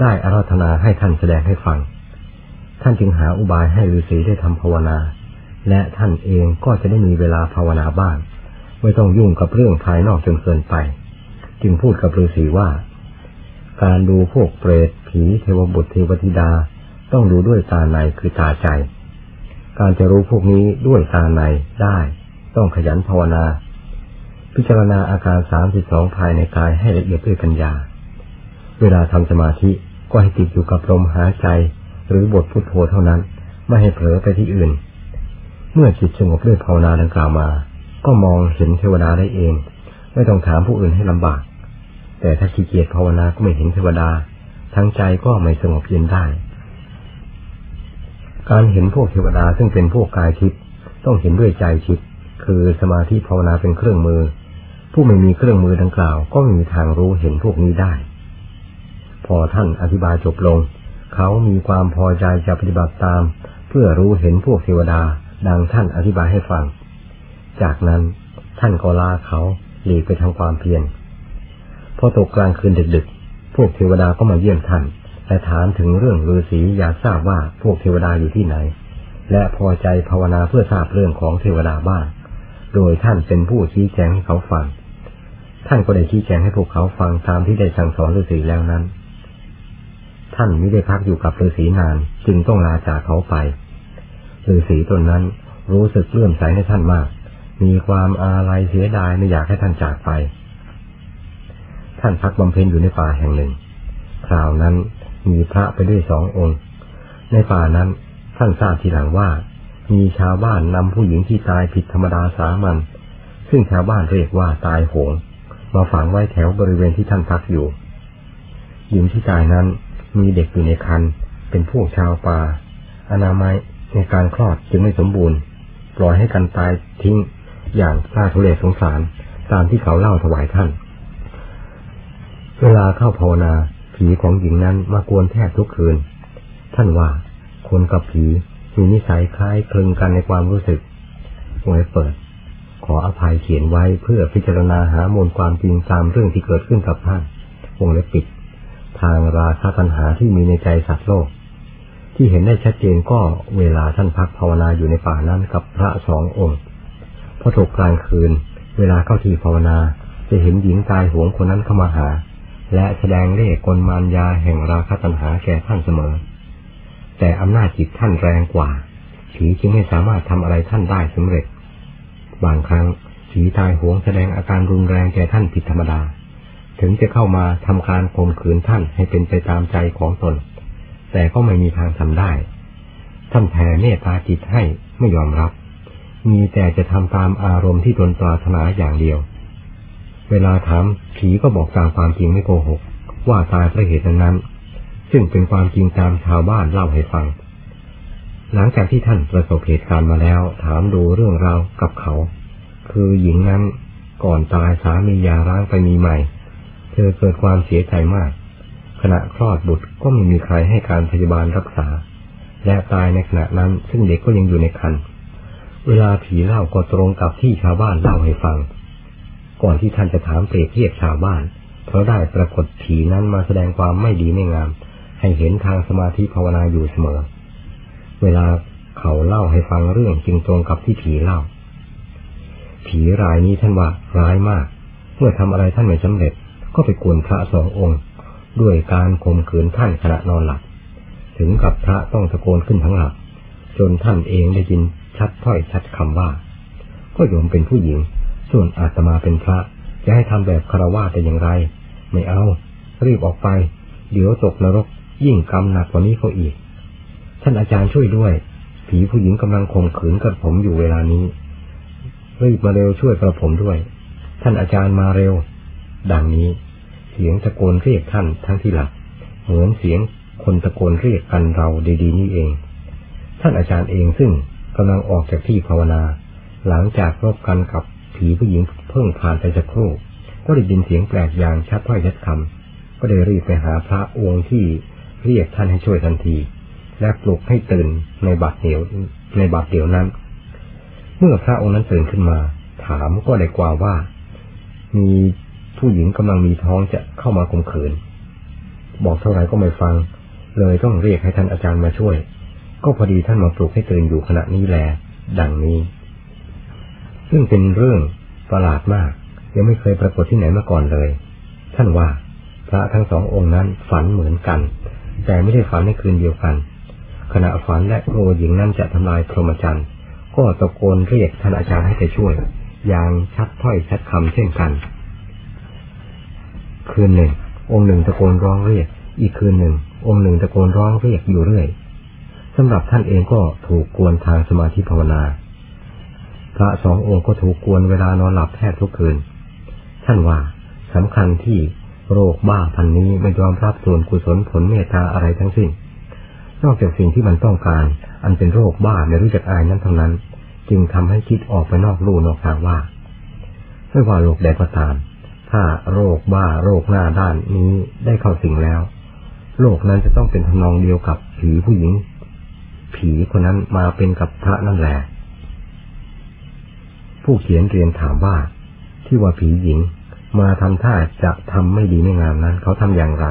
Speaker 1: ได้อาราธนาให้ท่านแสดงให้ฟัง ท่านจึงหาอุบายให้ฤาษีได้ทำภาวนา และท่านเองก็จะได้มีเวลาภาวนาบ้าง ไม่ต้องยุ่งกับเรื่องภายนอกจนเกินไป จึงพูดกับฤาษีว่า การดูพวกเปรตผีเทวบุตรเทวธิดา ต้องดูด้วยตาในคือตาใจ การจะรู้พวกนี้ด้วยตาในได้ ต้องขยันภาวนา พิจารณาอาการสามสิบสองภายในกายให้ละเอียดด้วยปัญญา เวลาทำสมาธิก็ให้ติดอยู่กับลมหายใจ หรือบทพุทโธเท่านั้น ไม่ให้เผลอไปที่อื่น เมื่อจิตสงบด้วยภาวนาดังกล่าวมา ก็มองเห็นเทวดาได้เอง ไม่ต้องถามผู้อื่นให้ลำบาก แต่ถ้าขี้เกียจภาวนาก็ไม่เห็นเทวดา ทั้งใจก็ไม่สงบเย็นได้ การเห็นพวกเทวดาซึ่งเป็นพวกกายทิพย์ต้องเห็นด้วยใจทิพย์คือสมาธิภาวนาเป็นเครื่องมือ ผู้ไม่มีเครื่องมือดังกล่าว ก็ไม่มีทางรู้เห็นพวกนี้ได้ พอท่านอธิบายจบลง เขามีความพอใจจะปฏิบัติตาม เพื่อรู้เห็นพวกเทวดาดังท่านอธิบายให้ฟัง จากนั้นท่านก็ลาเขาหลีกไปทำความเพียรพอตกกลางคืนดึกๆ พวกเทวดาก็มาเยี่ยมท่าน และถามถึงเรื่องฤาษีอยากทราบว่าพวกเทวดาอยู่ที่ไหน และพอใจภาวนาเพื่อทราบเรื่องของเทวดาบ้าง โดยท่านเป็นผู้ชี้แจงให้เขาฟัง ท่านก็ได้ชี้แจงให้พวกเขาฟังตามที่ได้สั่งสอนฤาษีแล้วนั้น ท่านไม่ได้พักอยู่กับฤาษีนานจึงต้องลาจากเขาไปฤาษีตนนั้นรู้สึกเลื่อมใสในท่านมาก มีความอาลัยเสียดายไม่อยากให้ท่านจากไป ท่านพักบำเพ็ญอยู่ในป่าแห่งหนึ่ง คราวนั้น มีพระไปด้วยสององค์ ในป่านั้นท่านทราบทีหลังว่า มีชาวบ้านนำผู้หญิงที่ตายผิดธรรมดาสามัญซึ่งชาวบ้านเรียกว่าตายโหง มาฝังไว้แถวบริเวณที่ท่านพักอยู่หญิงที่ตายนั้นมีเด็กอยู่ในคันเป็นพวกชาวป่าอนามัยในการคลอดจึงไม่สมบูรณ์ ปล่อยให้กันตายทิ้งอย่างน่าทุเรศสงสารตามที่เขาเล่าถวายท่าน เวลาเข้าภาวนา ผีของหญิงนั้นมากวนแทบทุกคืน ท่านว่าคนกับผีมีนิสัยคล้ายคลึงกันในความรู้สึกวงเล็บเปิด ขออภัยเขียนไว้เพื่อพิจารณาหามูลความจริงตามเรื่องที่เกิดขึ้นกับท่านวงเล็บปิด ทางราคาปัญหาที่มีในใจสัตว์โลก ที่เห็นได้ชัดเจนก็เวลาท่านพักภาวนาอยู่ในป่านั้นกับพระสององค์พอตกกลางคืน เวลาเข้าที่ภาวนาจะเห็นหญิงตายหวงคนนั้นเข้ามาหา และแสดงเล่ห์กลมารยาแห่งราคาตัญหาแก่ท่านเสมอ แต่อำนาจจิตท่านแรงกว่า ผีจึงไม่สามารถทำอะไรท่านได้สำเร็จ บางครั้งผีตายหวงแสดงอาการรุนแรงแก่ท่านผิดธรรมดา ถึงจะเข้ามาทำการข่มขืนท่านให้เป็นไปตามใจของตน แต่ก็ไม่มีทางทำได้ ท่านแผ่เมตตาจิตให้ไม่ยอมรับ มีแต่จะทำตามอารมณ์ที่ตนปรารถนาอย่างเดียว เวลาถามผีก็บอกตามความจริงไม่โกหก ว่าตายเพราะเหตุนั้น ซึ่งเป็นความจริงตามชาวบ้านเล่าให้ฟัง หลังจากที่ท่านประสบเหตุการณ์มาแล้ว ถามดูเรื่องราวกับเขา คือหญิงนั้นก่อนตายสามียาร้างไปมีใหม่ เธอเกิดความเสียใจมาก ขณะคลอดบุตรก็ไม่มีใครให้การพยาบาลรักษา และตายในขณะนั้นซึ่งเด็กก็ยังอยู่ในครรภ์เวลาผีเล่าก็ตรงกับที่ชาวบ้านเล่าให้ฟัง ก่อนที่ท่านจะถามเปรียบเทียบชาวบ้าน เพราะได้ปรากฏผีนั้นมาแสดงความไม่ดีไม่งาม ให้เห็นทางสมาธิภาวนาอยู่เสมอ เวลาเขาเล่าให้ฟังเรื่องจึงตรงกับที่ผีเล่า ผีรายนี้ท่านว่าร้ายมาก เมื่อทำอะไรท่านไม่สำเร็จ ก็ไปกวนพระสององค์ ด้วยการข่มขืนท่านขณะนอนหลับ ถึงกับพระต้องตะโกนขึ้นทั้งหลับ จนท่านเองได้ยินชัดถ้อยชัดคำว่า ก็โยมเป็นผู้หญิง ส่วนอาตมาเป็นพระ จะให้ทำแบบคารวะแต่อย่างไร ไม่เอา รีบออกไป เดี๋ยวตกนรกยิ่งกรรมหนักกว่านี้เขาอีก ท่านอาจารย์ช่วยด้วย ผีผู้หญิงกำลังข่มขืนกับผมอยู่เวลานี้ รีบมาเร็วช่วยกระผมด้วย ท่านอาจารย์มาเร็ว ดังนี้ เสียงตะโกนเรียกท่านทั้งที่หลับ เหมือนเสียงคนตะโกนเรียกกันเราดีๆนี่เอง ท่านอาจารย์เองซึ่งกำลังออกจากที่ภาวนา หลังจากรบกันกับ ผีผู้หญิงเพิ่งผ่านไปสักครู่ ก็ได้ยินเสียงแปลกอย่างชัดถ้อยชัดคำก็ได้รีบไปหาพระองค์ที่เรียกท่านให้ช่วยทันที และปลุกให้ตื่นในบาดเดียวในบาดเดียวนั้น เมื่อพระองค์นั้นตื่นขึ้นมา ถามก็ได้กว่าว่า มีผู้หญิงกำลังมีท้องจะเข้ามาข่มขืน บอกเท่าไหร่ก็ไม่ฟัง เลยต้องเรียกให้ท่านอาจารย์มาช่วย ก็พอดีท่านมาปลุกให้ตื่นอยู่ขณะนี้แล ดังนี้ ซึ่งเป็นเรื่องประหลาดมาก ยังไม่เคยปรากฏที่ไหนมาก่อนเลย ท่านว่าพระทั้งสององค์นั้นฝันเหมือนกัน แต่ไม่ได้ฝันในคืนเดียวกัน ขณะฝันและโง่หญิงนั้นจะทำลายพรหมจรรย์ก็ตะโกนเรียกท่านอาจารย์ให้ไปช่วย อย่างชัดถ้อยชัดคำเช่นกัน คืนหนึ่ง องค์หนึ่งตะโกนร้องเรียก อีกคืนหนึ่ง องค์หนึ่งตะโกนร้องเรียกอยู่เรื่อยสำหรับท่านเองก็ถูกกวนทางสมาธิภาวนา พระสององค์ก็ถูกกวนเวลานอนหลับแทบทุกคืน ท่านว่าสำคัญที่โรคบ้าพันนี้ไม่ยอมรับส่วนกุศลผลเมตตาอะไรทั้งสิ้น นอกจากสิ่งที่มันต้องการ อันเป็นโรคบ้าไม่รู้จักอายนั้นเท่านั้น จึงทำให้คิดออกไปนอกลู่นอกทางว่าไม่ว่าโรคใดก็ตาม ถ้าโรคบ้าโรคหน้าด้านนี้ได้เข้าสิ่งแล้ว โรคนั้นจะต้องเป็นทำนองเดียวกับผีผู้หญิง ผีคนนั้นมาเป็นกับพระนั่นแหละ ผู้เขียนเรียนถามว่า ที่ว่าผีหญิงมาทำท่าจะทำไม่ดีไม่งามนั้น เขาทำอย่างไร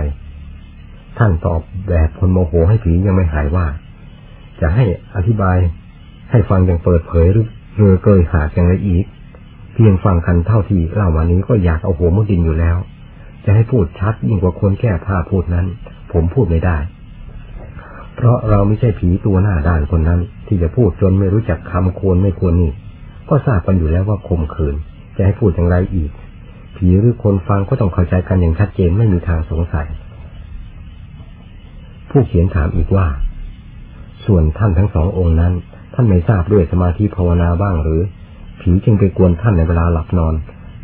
Speaker 1: ท่านตอบแบบคนโมโหให้ผียังไม่หายว่า จะให้อธิบายให้ฟังอย่างเปิดเผยหรือเรือเกยหาอย่างไรอีกเพียงฟังกันเท่าที่เล่ามานี้ก็อยากเอาหัวมุดดินอยู่แล้ว จะให้พูดชัดยิ่งกว่าคนแก้ผ้าพูดนั้น ผมพูดไม่ได้ เพราะเราไม่ใช่ผีตัวหน้าด้านคนนั้น ที่จะพูดจนไม่รู้จักคำควรไม่ควรนี่ ก็ทราบกันอยู่แล้วว่าคมขืน จะให้พูดอย่างไรอีก ผีหรือคนฟังก็ต้องเข้าใจกันอย่างชัดเจนไม่มีทางสงสัย ผู้เขียนถามอีกว่า ส่วนท่านทั้งสององค์นั้น ท่านไม่ทราบด้วยสมาธิภาวนาบ้างหรือ ผีจึงไปกวนท่านในเวลาหลับนอน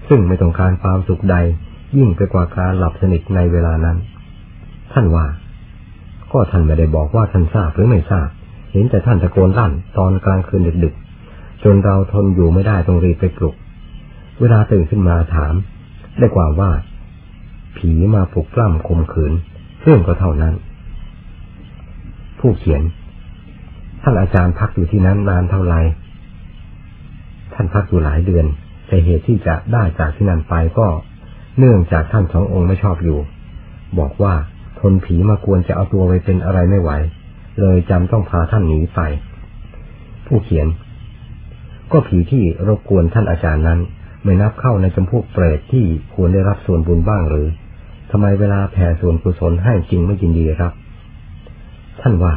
Speaker 1: ซึ่งไม่ต้องการความสุขใด ยิ่งไปกว่าการหลับสนิทในเวลานั้น ท่านว่า ก็ท่านไม่ได้บอกว่าท่านทราบหรือไม่ทราบ เห็นแต่ท่านตะโกนลั่นตอนกลางคืนดึกๆ จนเราทนอยู่ไม่ได้ต้องรีบไปปลุก เวลาตื่นขึ้นมาถาม ได้ความว่า ผีมาปลุกปล้ำข่มขืนเรื่องก็เท่านั้น ผู้เขียน ท่านอาจารย์พักอยู่ที่นั้นนานเท่าไหร่ท่านพักอยู่หลายเดือน แต่เหตุที่จะได้จากที่นั่นไปก็ เนื่องจากท่านสององค์ไม่ชอบอยู่ บอกว่าทนผีมากวนจะเอาตัวไปเป็นอะไรไม่ไหว เลยจำต้องพาท่านหนีไป ผู้เขียน ก็ผีที่รบกวนท่านอาจารย์นั้น ไม่นับเข้าในจำพวกเปรตที่ควรได้รับส่วนบุญบ้างหรือทำไมเวลาแผ่ส่วนกุศลให้จริงไม่ยินดีครับ ท่านว่า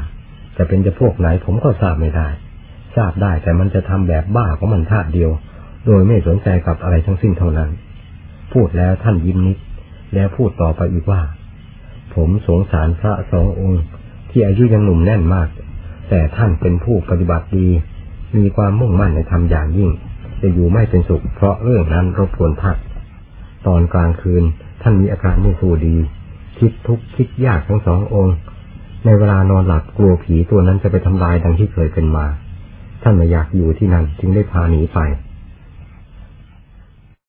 Speaker 1: จะเป็นจะพวกไหนผมก็ทราบไม่ได้ ทราบได้แต่มันจะทำแบบบ้าของมันท่าเดียว โดยไม่สนใจกับอะไรทั้งสิ้นเท่านั้น พูดแล้วท่านยิ้มนิด แล้วพูดต่อไปอีกว่า ผมสงสารพระสององค์ ที่อายุยังหนุ่มแน่นมาก แต่ท่านเป็นผู้ปฏิบัติดี มีความมุ่งมั่นในธรรมอย่างยิ่ง จะอยู่ไม่เป็นสุข เพราะเรื่องนั้นรบกวนพัก ตอนกลางคืนท่านมีอาการไม่สู้ดี คิดทุกข์คิดยากทั้งสององค์ ในเวลานอนหลับกลัวผีตัวนั้นจะไปทำลายดังที่เคยเป็นมา ท่านไม่อยากอยู่ที่นั่นจึงได้พาหนีไป